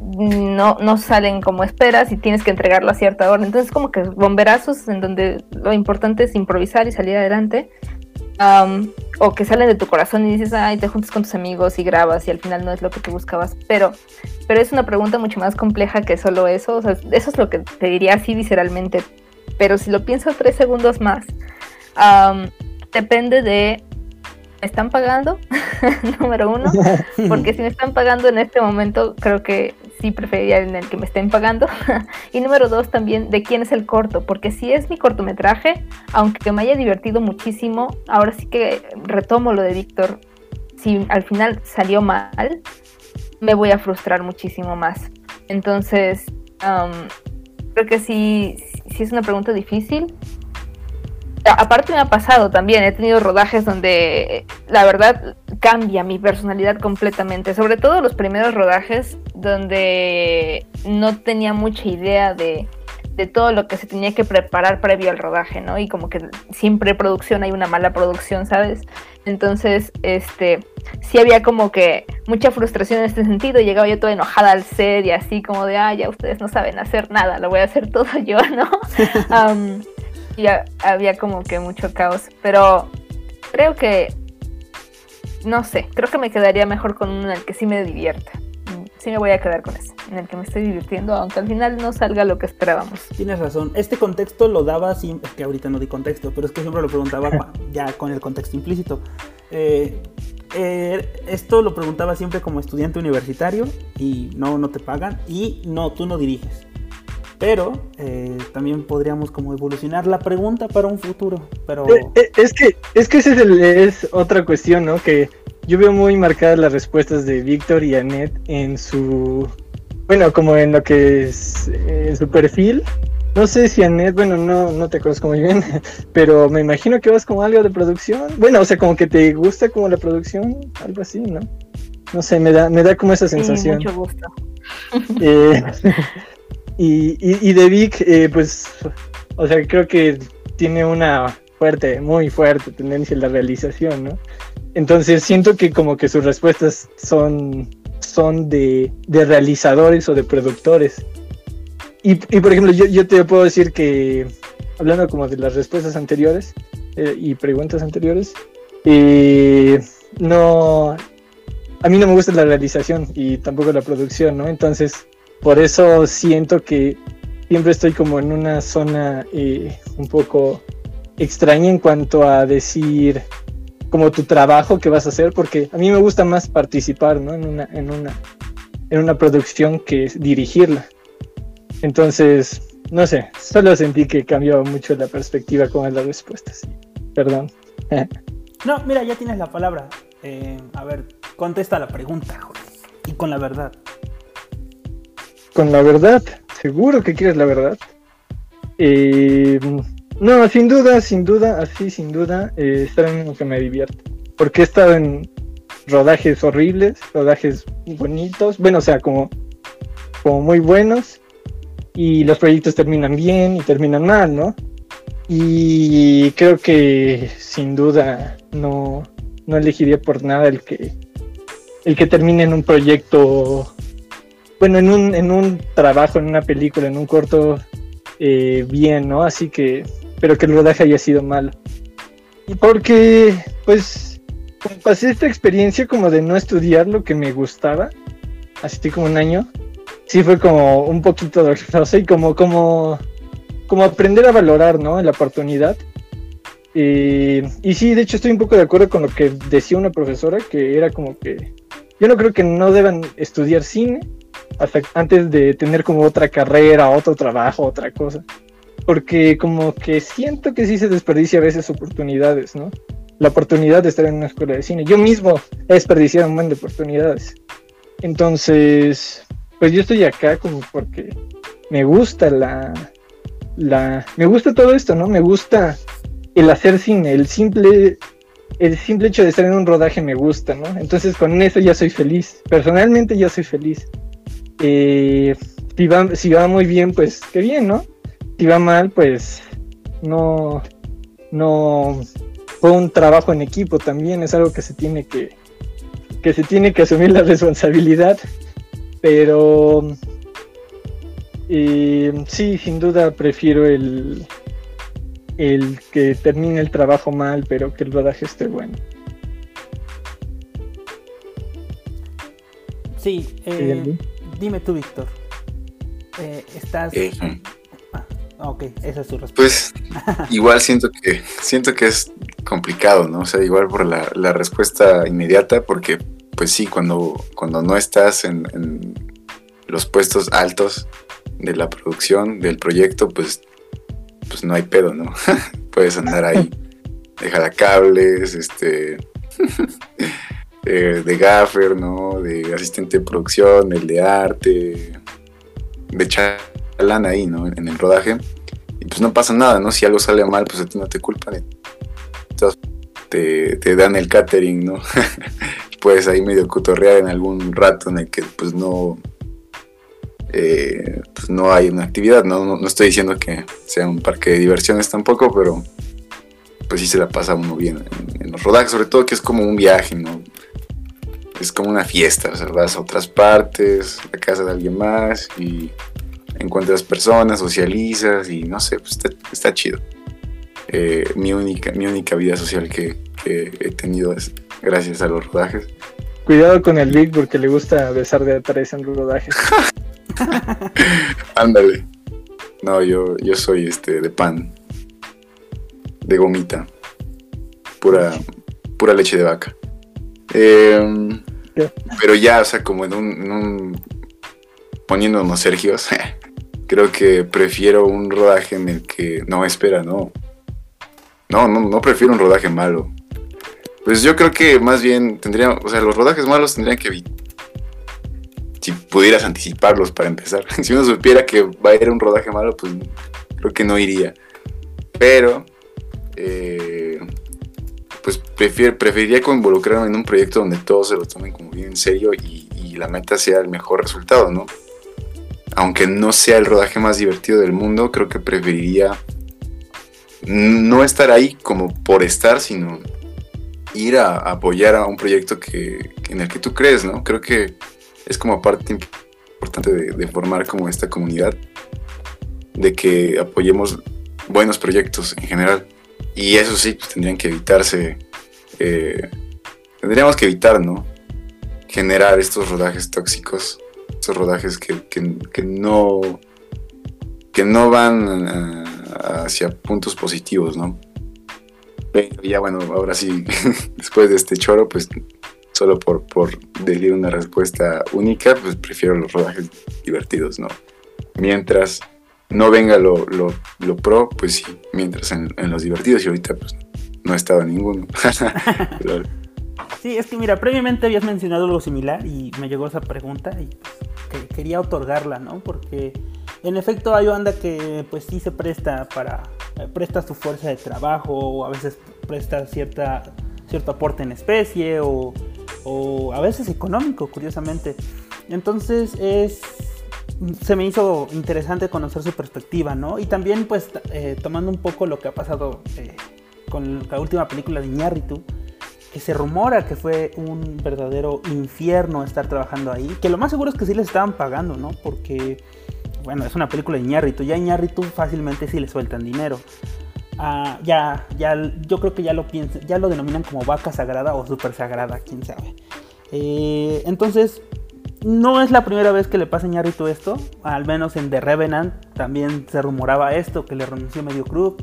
no, no salen como esperas y tienes que entregarlo a cierta hora. Entonces como que bomberazos en donde lo importante es improvisar y salir adelante. Am, o que salen de tu corazón y dices, ay, te juntas con tus amigos y grabas y al final no es lo que tú buscabas. Pero, pero es una pregunta mucho más compleja que solo eso. O sea, eso es lo que te diría así visceralmente. Pero si lo pienso tres segundos más, am, depende de, ¿me están pagando? Número uno. Porque si me están pagando en este momento, creo que sí preferiría en el que me estén pagando. y número dos, también de quién es el corto. Porque si es mi cortometraje, aunque me haya divertido muchísimo, ahora sí que retomo lo de Víctor. Si al final salió mal, me voy a frustrar muchísimo más. Entonces, creo que sí, sí es una pregunta difícil. Aparte me ha pasado también, he tenido rodajes donde eh, la verdad cambia mi personalidad completamente, sobre todo los primeros rodajes donde no tenía mucha idea de, de todo lo que se tenía que preparar previo al rodaje, ¿no? Y como que siempre producción hay una mala producción, ¿sabes? Entonces, este, sí había como que mucha frustración en este sentido, llegaba yo toda enojada al set y así como de, ah, ya ustedes no saben hacer nada, lo voy a hacer todo yo, ¿no? y ha- había como que mucho caos, pero creo que, no sé, creo que me quedaría mejor con uno en el que sí me divierta. Mm, Sí me voy a quedar con ese, en el que me estoy divirtiendo, aunque al final no salga lo que esperábamos. Tienes razón. Este contexto lo daba siempre, que ahorita no di contexto, pero es que siempre lo preguntaba ya con el contexto implícito. Eh, eh, esto lo preguntaba siempre como estudiante universitario y no, no te pagan y no, tú no diriges. Pero eh, también podríamos como evolucionar la pregunta para un futuro. Pero Eh, eh, Es que, es que esa es, el- es otra cuestión, ¿no? Que yo veo muy marcadas las respuestas de Víctor y Annette en su. Bueno, como en lo que es eh, su perfil. No sé si Annette, bueno, no, no te conozco muy bien, pero me imagino que vas como algo de producción. Bueno, o sea, como que te gusta como la producción, algo así, ¿no? No sé, me da, me da como esa Sí, sensación. mucho gusto. Eh, y, y, y de Vic, eh, pues, o sea, creo que tiene una fuerte, muy fuerte tendencia en la realización, ¿no? Entonces siento que como que sus respuestas son, son de, de realizadores o de productores. Y, y, por ejemplo, yo, yo te puedo decir que, hablando como de las respuestas anteriores eh, y preguntas anteriores, eh, no, a mí no me gusta la realización y tampoco la producción, ¿no? Entonces, por eso siento que siempre estoy como en una zona eh, un poco extraña en cuanto a decir como tu trabajo que vas a hacer, porque a mí me gusta más participar, ¿no? En una, en una, en una producción que dirigirla. Entonces, no sé, solo sentí que cambiaba mucho la perspectiva con las respuestas. Perdón. no, mira, ya tienes la palabra. Eh, a ver, contesta la pregunta, joder. Y con la verdad. Con la verdad, seguro que quieres la verdad. Eh, no, sin duda, sin duda, así sin duda, eh, en uno que me divierte. Porque he estado en rodajes horribles, rodajes bonitos, bueno, o sea, como, como muy buenos, y los proyectos terminan bien y terminan mal, ¿no? Y creo que sin duda no, no elegiría por nada el que el que termine en un proyecto, bueno, en un, en un trabajo, en una película, en un corto, eh, bien, ¿no? Así que, pero que el rodaje haya sido malo. Y porque, pues, pasé esta experiencia como de no estudiar lo que me gustaba, así como un año, sí fue como un poquito doloroso y como, como, como aprender a valorar, ¿no? La oportunidad. y sí, de hecho estoy un poco de acuerdo con lo que decía una profesora, que era como que yo no creo que no deban estudiar cine hasta antes de tener como otra carrera, otro trabajo, otra cosa. Porque como que siento que sí se desperdicia a veces oportunidades, ¿no? La oportunidad de estar en una escuela de cine. Yo mismo he desperdiciado un montón de oportunidades. Entonces, pues yo estoy acá como porque me gusta la, la, me gusta todo esto, ¿no? Me gusta el hacer cine, el simple el simple hecho de estar en un rodaje me gusta, ¿no? Entonces con eso ya soy feliz. Personalmente ya soy feliz. Eh, si, va, si va muy bien, pues qué bien, ¿no? Si va mal, pues no, no fue un trabajo en equipo también, es algo que se tiene que, que se tiene que asumir la responsabilidad. Pero eh, sí, sin duda prefiero el, el que termine el trabajo mal, pero que el rodaje esté bueno. Sí, eh, dime tú, Víctor. Eh, ¿Estás...? Eh, ah, ok, esa es tu respuesta. Pues igual siento que siento que es complicado, ¿no? O sea, igual por la, la respuesta inmediata, porque pues sí, cuando, cuando no estás en, en los puestos altos de la producción, del proyecto, pues pues no hay pedo, ¿no? Puedes andar ahí de cables, este, de gaffer, ¿no? De asistente de producción, el de arte, de chalán ahí, ¿no? En el rodaje. Y pues no pasa nada, ¿no? Si algo sale mal, pues a ti no te culpan. Te, te dan el catering, ¿no? Puedes ahí medio cotorrear en algún rato en el que pues no, eh, pues no hay una actividad, ¿no? ¿no? estoy diciendo que sea un parque de diversiones tampoco, pero pues sí se la pasa uno bien en, los rodajes, sobre todo que es como un viaje, ¿no? Es como una fiesta, o sea, vas a otras partes, a casa de alguien más y encuentras personas, socializas y no sé, pues está, chido. Eh, mi, única, mi única vida social que, que, he tenido es gracias a los rodajes. Cuidado con el Vic porque le gusta besar de atrás en los rodajes. Ándale. No, yo, yo soy este de pan. De gomita. Pura, pura leche de vaca. Em, pero ya, o sea, como en un, poniéndonos Sergios, creo que prefiero un rodaje en el que. No, espera, no. No, no, no prefiero un rodaje malo. Pues yo creo que más bien tendría, o sea, los rodajes malos tendrían que si pudieras anticiparlos para empezar. si uno supiera que va a ir un rodaje malo, pues creo que no iría. Pero, eh, pues preferiría involucrarme en un proyecto donde todos se lo tomen como bien en serio y, la meta sea el mejor resultado, ¿no? Aunque no sea el rodaje más divertido del mundo, creo que preferiría no estar ahí como por estar, sino ir a, apoyar a un proyecto que, en el que tú crees, ¿no? Creo que es como parte importante de, formar como esta comunidad, de que apoyemos buenos proyectos en general. Y eso sí, pues, tendrían que evitarse, eh, tendríamos que evitar, ¿no? Generar estos rodajes tóxicos, estos rodajes que, no, que no van hacia puntos positivos, ¿no? Pero ya bueno, ahora sí, después de este choro, pues solo por, por decir una respuesta única, pues prefiero los rodajes divertidos, ¿no? Mientras no venga lo, lo, pro, pues sí, mientras en, los divertidos y ahorita pues no en ninguno. Sí, es que mira, previamente habías mencionado algo similar y me llegó esa pregunta y pues, quería otorgarla, ¿no? Porque en efecto hay banda que pues sí se presta para, eh, presta su fuerza de trabajo o a veces presta cierta, cierto aporte en especie o o a veces económico, curiosamente. Entonces es se me hizo interesante conocer su perspectiva, ¿no? Y también pues eh, tomando un poco lo que ha pasado eh, con la última película de Iñárritu, que se rumora que fue un verdadero infierno estar trabajando ahí, que lo más seguro es que sí les estaban pagando, ¿no? Porque, bueno, es una película de Iñárritu, ya Iñárritu fácilmente sí le sueltan dinero. Ah, ya, ya, yo creo que ya lo piensan, ya lo denominan como vaca sagrada o super sagrada, quién sabe. Eh, entonces, no es la primera vez que le pasa a Iñárritu esto, al menos en The Revenant también se rumoraba esto, que le renunció medio cruz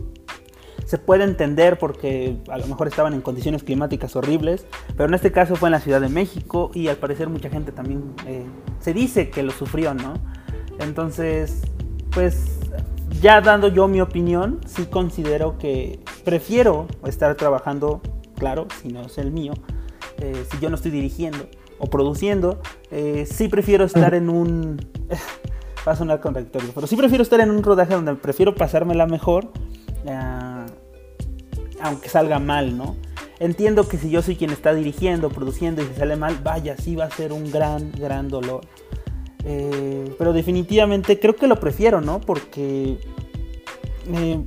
se puede entender porque a lo mejor estaban en condiciones climáticas horribles, pero en este caso fue en la Ciudad de México y al parecer mucha gente también eh, se dice que lo sufrió, ¿no? Entonces, pues ya dando yo mi opinión, sí considero que prefiero estar trabajando, claro, si no es el mío, eh, si yo no estoy dirigiendo o produciendo, eh, sí prefiero estar en un... va a sonar contradictorio, pero sí prefiero estar en un rodaje donde prefiero pasármela mejor aunque salga mal, ¿no? Entiendo que si yo soy quien está dirigiendo, produciendo y se sale mal, vaya, sí va a ser un gran, gran dolor. Eh, pero definitivamente creo que lo prefiero, ¿no? Porque eh,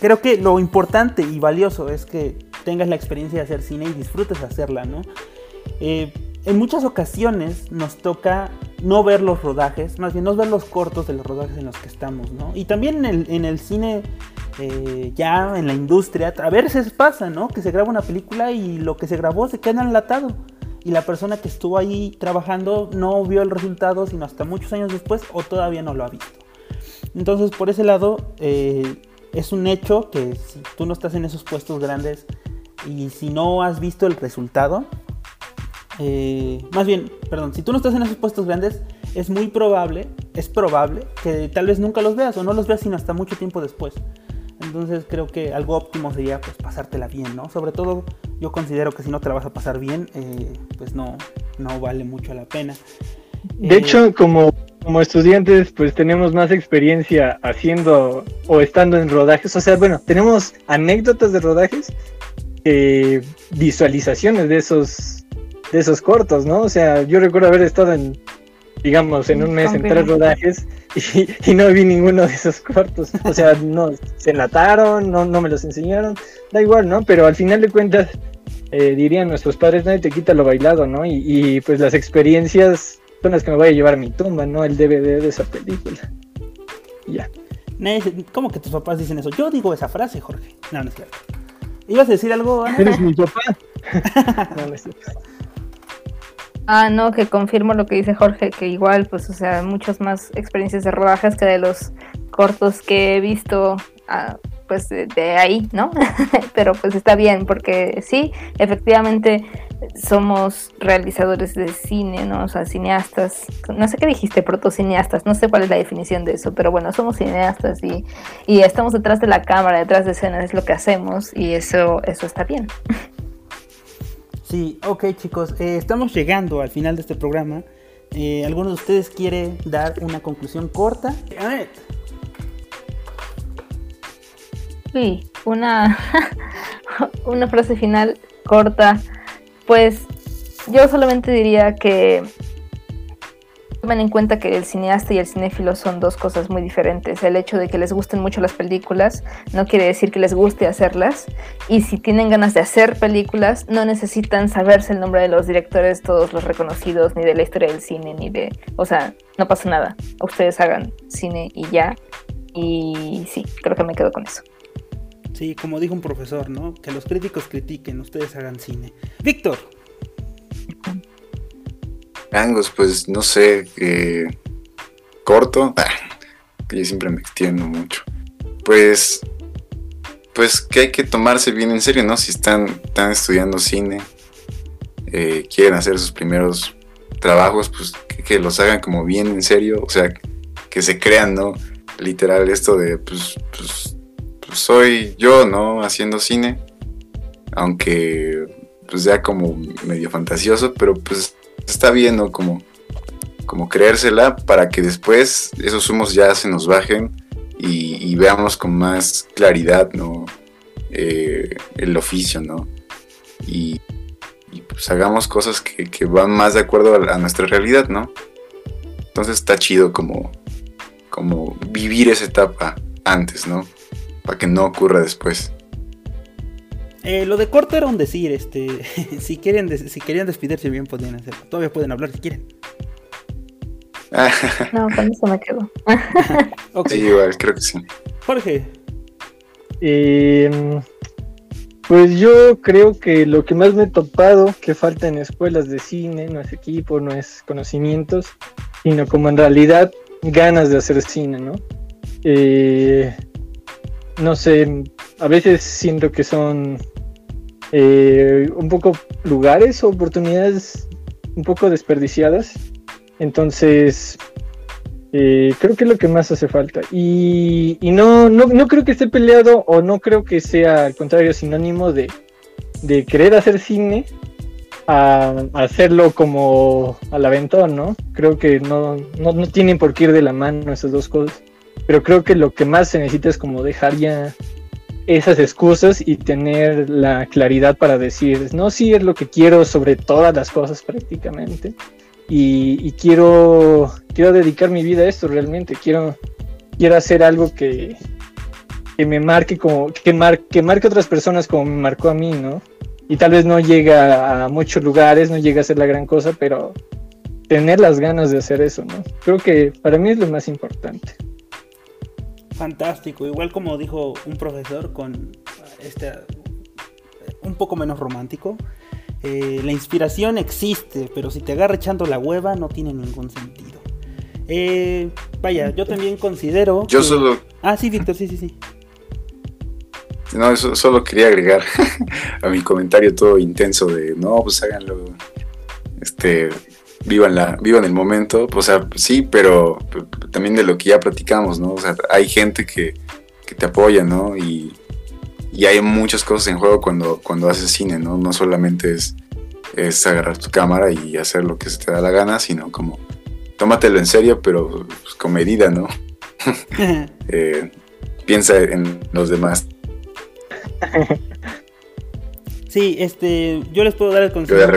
creo que lo importante y valioso es que tengas la experiencia de hacer cine y disfrutes hacerla, ¿no? Eh, en muchas ocasiones nos toca no ver los rodajes, más bien no ver los cortos de los rodajes en los que estamos, ¿no? Y también en el, en el cine eh, ya en la industria, a veces pasa, ¿no? Que se graba una película y lo que se grabó se queda enlatado. Y la persona que estuvo ahí trabajando no vio el resultado sino hasta muchos años después o todavía no lo ha visto. Entonces, por ese lado, eh, es un hecho que si tú no estás en esos puestos grandes y si no has visto el resultado, eh, más bien, perdón, si tú no estás en esos puestos grandes, es muy probable, es probable que tal vez nunca los veas o no los veas sino hasta mucho tiempo después. Entonces creo que algo óptimo sería pues pasártela bien, ¿no? Sobre todo yo considero que si no te la vas a pasar bien, eh, pues no, no vale mucho la pena. De eh, hecho, como, como estudiantes, pues tenemos más experiencia haciendo o estando en rodajes. O sea, bueno, tenemos anécdotas de rodajes, visualizaciones de esos, de esos cortos, ¿no? O sea, yo recuerdo haber estado en, digamos, en un mes en tres rodajes y, no vi ninguno de esos cortos. O sea, no se enlataron, no, no me los enseñaron, da igual, ¿no? Pero al final de cuentas, eh, dirían nuestros padres, nadie te quita lo bailado, ¿no? Y, pues las experiencias son las que me voy a llevar a mi tumba, ¿no? El DVD de esa película. ya. ¿Cómo que tus papás dicen eso? Yo digo esa frase, Jorge. No, no es cierto. ¿Ibas a decir algo, ¿Eres mi papá? no, no es cierto. Ah, no, que confirmo lo que dice Jorge, que igual, pues, o sea, muchas más experiencias de rodajes que de los cortos que he visto, ah, pues, de, ahí, ¿no? Pero pues está bien, porque sí, efectivamente somos realizadores de cine, ¿no? O sea, cineastas, no sé qué dijiste, protocineastas, no sé cuál es la definición de eso, pero bueno, somos cineastas y, y estamos detrás de la cámara, detrás de escenas, es lo que hacemos y eso, eso está bien. Sí, ok chicos, eh, estamos llegando al final de este programa. Eh, ¿Alguno de ustedes quiere dar una conclusión corta? Sí, una, una frase final corta. Pues yo solamente diría que Tomen en cuenta que el cineasta y el cinéfilo son dos cosas muy diferentes. El hecho de que les gusten mucho las películas no quiere decir que les guste hacerlas. Y si tienen ganas de hacer películas, no necesitan saberse el nombre de los directores, todos los reconocidos, ni de la historia del cine, ni de... O sea, no pasa nada. Ustedes hagan cine y ya. Y sí, creo que me quedo con eso. Sí, como dijo un profesor, ¿no? Que los críticos critiquen, ustedes hagan cine. Víctor. Angos, pues no sé, corto, ah, que yo siempre me extiendo mucho. Pues, pues que hay que tomarse bien en serio, ¿no? Si están, están estudiando cine, eh, quieren hacer sus primeros trabajos, pues que, los hagan como bien en serio, o sea, que se crean, ¿no? Literal esto de, pues, pues, pues soy yo, ¿no? Haciendo cine, aunque pues ya como medio fantasioso, pero pues está bien, ¿no? Como, como creérsela para que después esos humos ya se nos bajen y, veamos con más claridad, ¿no? Eh, el oficio, ¿no? Y, pues hagamos cosas que, van más de acuerdo a, nuestra realidad, ¿no? Entonces está chido como, como vivir esa etapa antes, ¿no? Para que no ocurra después. Eh, lo de corto era un decir, este, si quieren, si querían despedirse bien podían hacerlo. Todavía pueden hablar si quieren. no, con eso me quedo. Sí, igual, creo que sí. Jorge. Em, pues yo creo que lo que más me he topado que falta en escuelas de cine no es equipo, no es conocimientos, sino como en realidad ganas de hacer cine, ¿no? Eh, no sé, a veces siento que son eh, un poco lugares o oportunidades un poco desperdiciadas. Entonces, eh, creo que es lo que más hace falta. Y, no, no, creo que esté peleado o no creo que sea al contrario sinónimo de, de querer hacer cine a, hacerlo como al aventón, ¿no? Creo que no, no, no tienen por qué ir de la mano esas dos cosas pero creo que lo que más se necesita es como dejar ya esas excusas y tener la claridad para decir, no, sí es lo que quiero sobre todas las cosas prácticamente. Y, quiero, quiero dedicar mi vida a esto realmente. Quiero, quiero hacer algo que, que me marque como, que, mar, que marque a otras personas como me marcó a mí, ¿no? Y tal vez no llega a muchos lugares, no llega a ser la gran cosa, pero tener las ganas de hacer eso, ¿no? Creo que para mí es lo más importante fantástico. Igual como dijo un profesor con este un poco menos romántico. Eh, la inspiración existe, pero si te agarra echando la hueva no tiene ningún sentido. Eh, vaya, yo también considero. Yo solo. Ah, sí, Víctor, sí, sí, sí. No, eso solo quería agregar a mi comentario todo intenso de no, pues háganlo. Este, vivan, la, vivan el momento, o sea, sí, pero también de lo que ya platicamos, ¿no? O sea, hay gente que, te apoya, ¿no? Y, hay muchas cosas en juego cuando, cuando haces cine, ¿no? No solamente es, es agarrar tu cámara y hacer lo que se te da la gana, sino como tómatelo en serio, pero pues, con medida, ¿no? Eh, piensa en los demás. Sí, este, yo les puedo dar el consejo.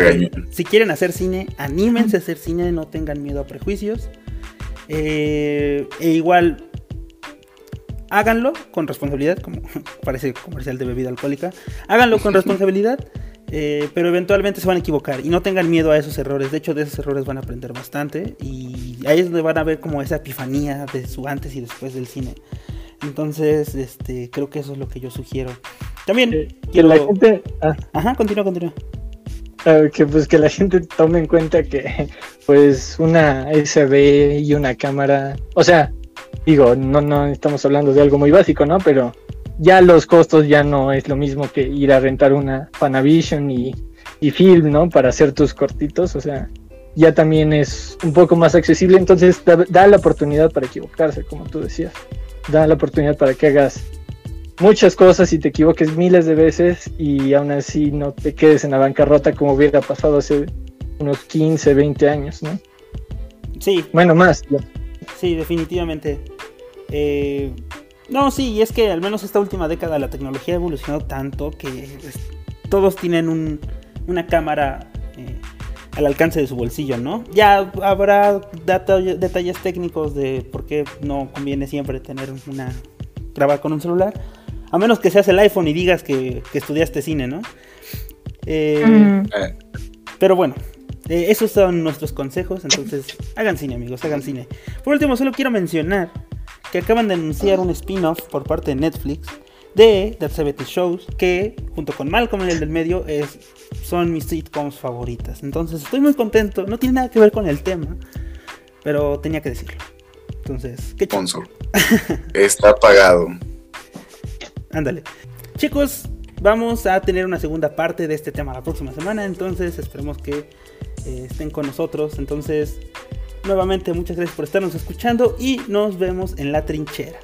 si quieren hacer cine, anímense a hacer cine, no tengan miedo a prejuicios. Eh, e igual, háganlo con responsabilidad, como parece comercial de bebida alcohólica. Háganlo con responsabilidad, eh, pero eventualmente se van a equivocar y no tengan miedo a esos errores. De hecho, de esos errores van a aprender bastante y ahí es donde van a ver como esa epifanía de su antes y después del cine. Entonces, este, creo que eso es lo que yo sugiero. También eh, que la gente. Ah. Ajá, continúa, continúa. Ah, que pues que la gente tome en cuenta que pues una SB y una cámara, o sea, digo, no, no estamos hablando de algo muy básico, ¿no? Pero ya los costos ya no es lo mismo que ir a rentar una Panavision y, y film, ¿no? Para hacer tus cortitos, o sea, ya también es un poco más accesible, entonces da la oportunidad para equivocarse, como tú decías da la oportunidad para que hagas muchas cosas y te equivoques miles de veces y aún así no te quedes en la bancarrota como hubiera pasado hace unos 15, 20 años, ¿no? Sí. Bueno, más. Sí, definitivamente. Eh, no, sí, y es que al menos esta última década la tecnología ha evolucionado tanto que todos tienen una cámara eh, al alcance de su bolsillo, ¿no? Ya habrá detalles técnicos de por qué no conviene siempre tener una grabar con un celular, a menos que seas el iPhone y digas que, estudiaste cine, ¿no? Eh, pero bueno, eh, esos son nuestros consejos, entonces hagan cine, amigos, hagan cine. Por último, solo quiero mencionar que acaban de anunciar un spin-off por parte de Netflix de The 70 Shows, que junto con Malcolm en el del medio es, son mis sitcoms favoritas. Entonces estoy muy contento, no tiene nada que ver con el tema, pero tenía que decirlo. Entonces, qué chido. Está pagado. Ándale. Chicos, vamos a tener una segunda parte de este tema la próxima semana, entonces esperemos que eh, estén con nosotros. Entonces, nuevamente muchas gracias por estarnos escuchando y nos vemos en la trinchera.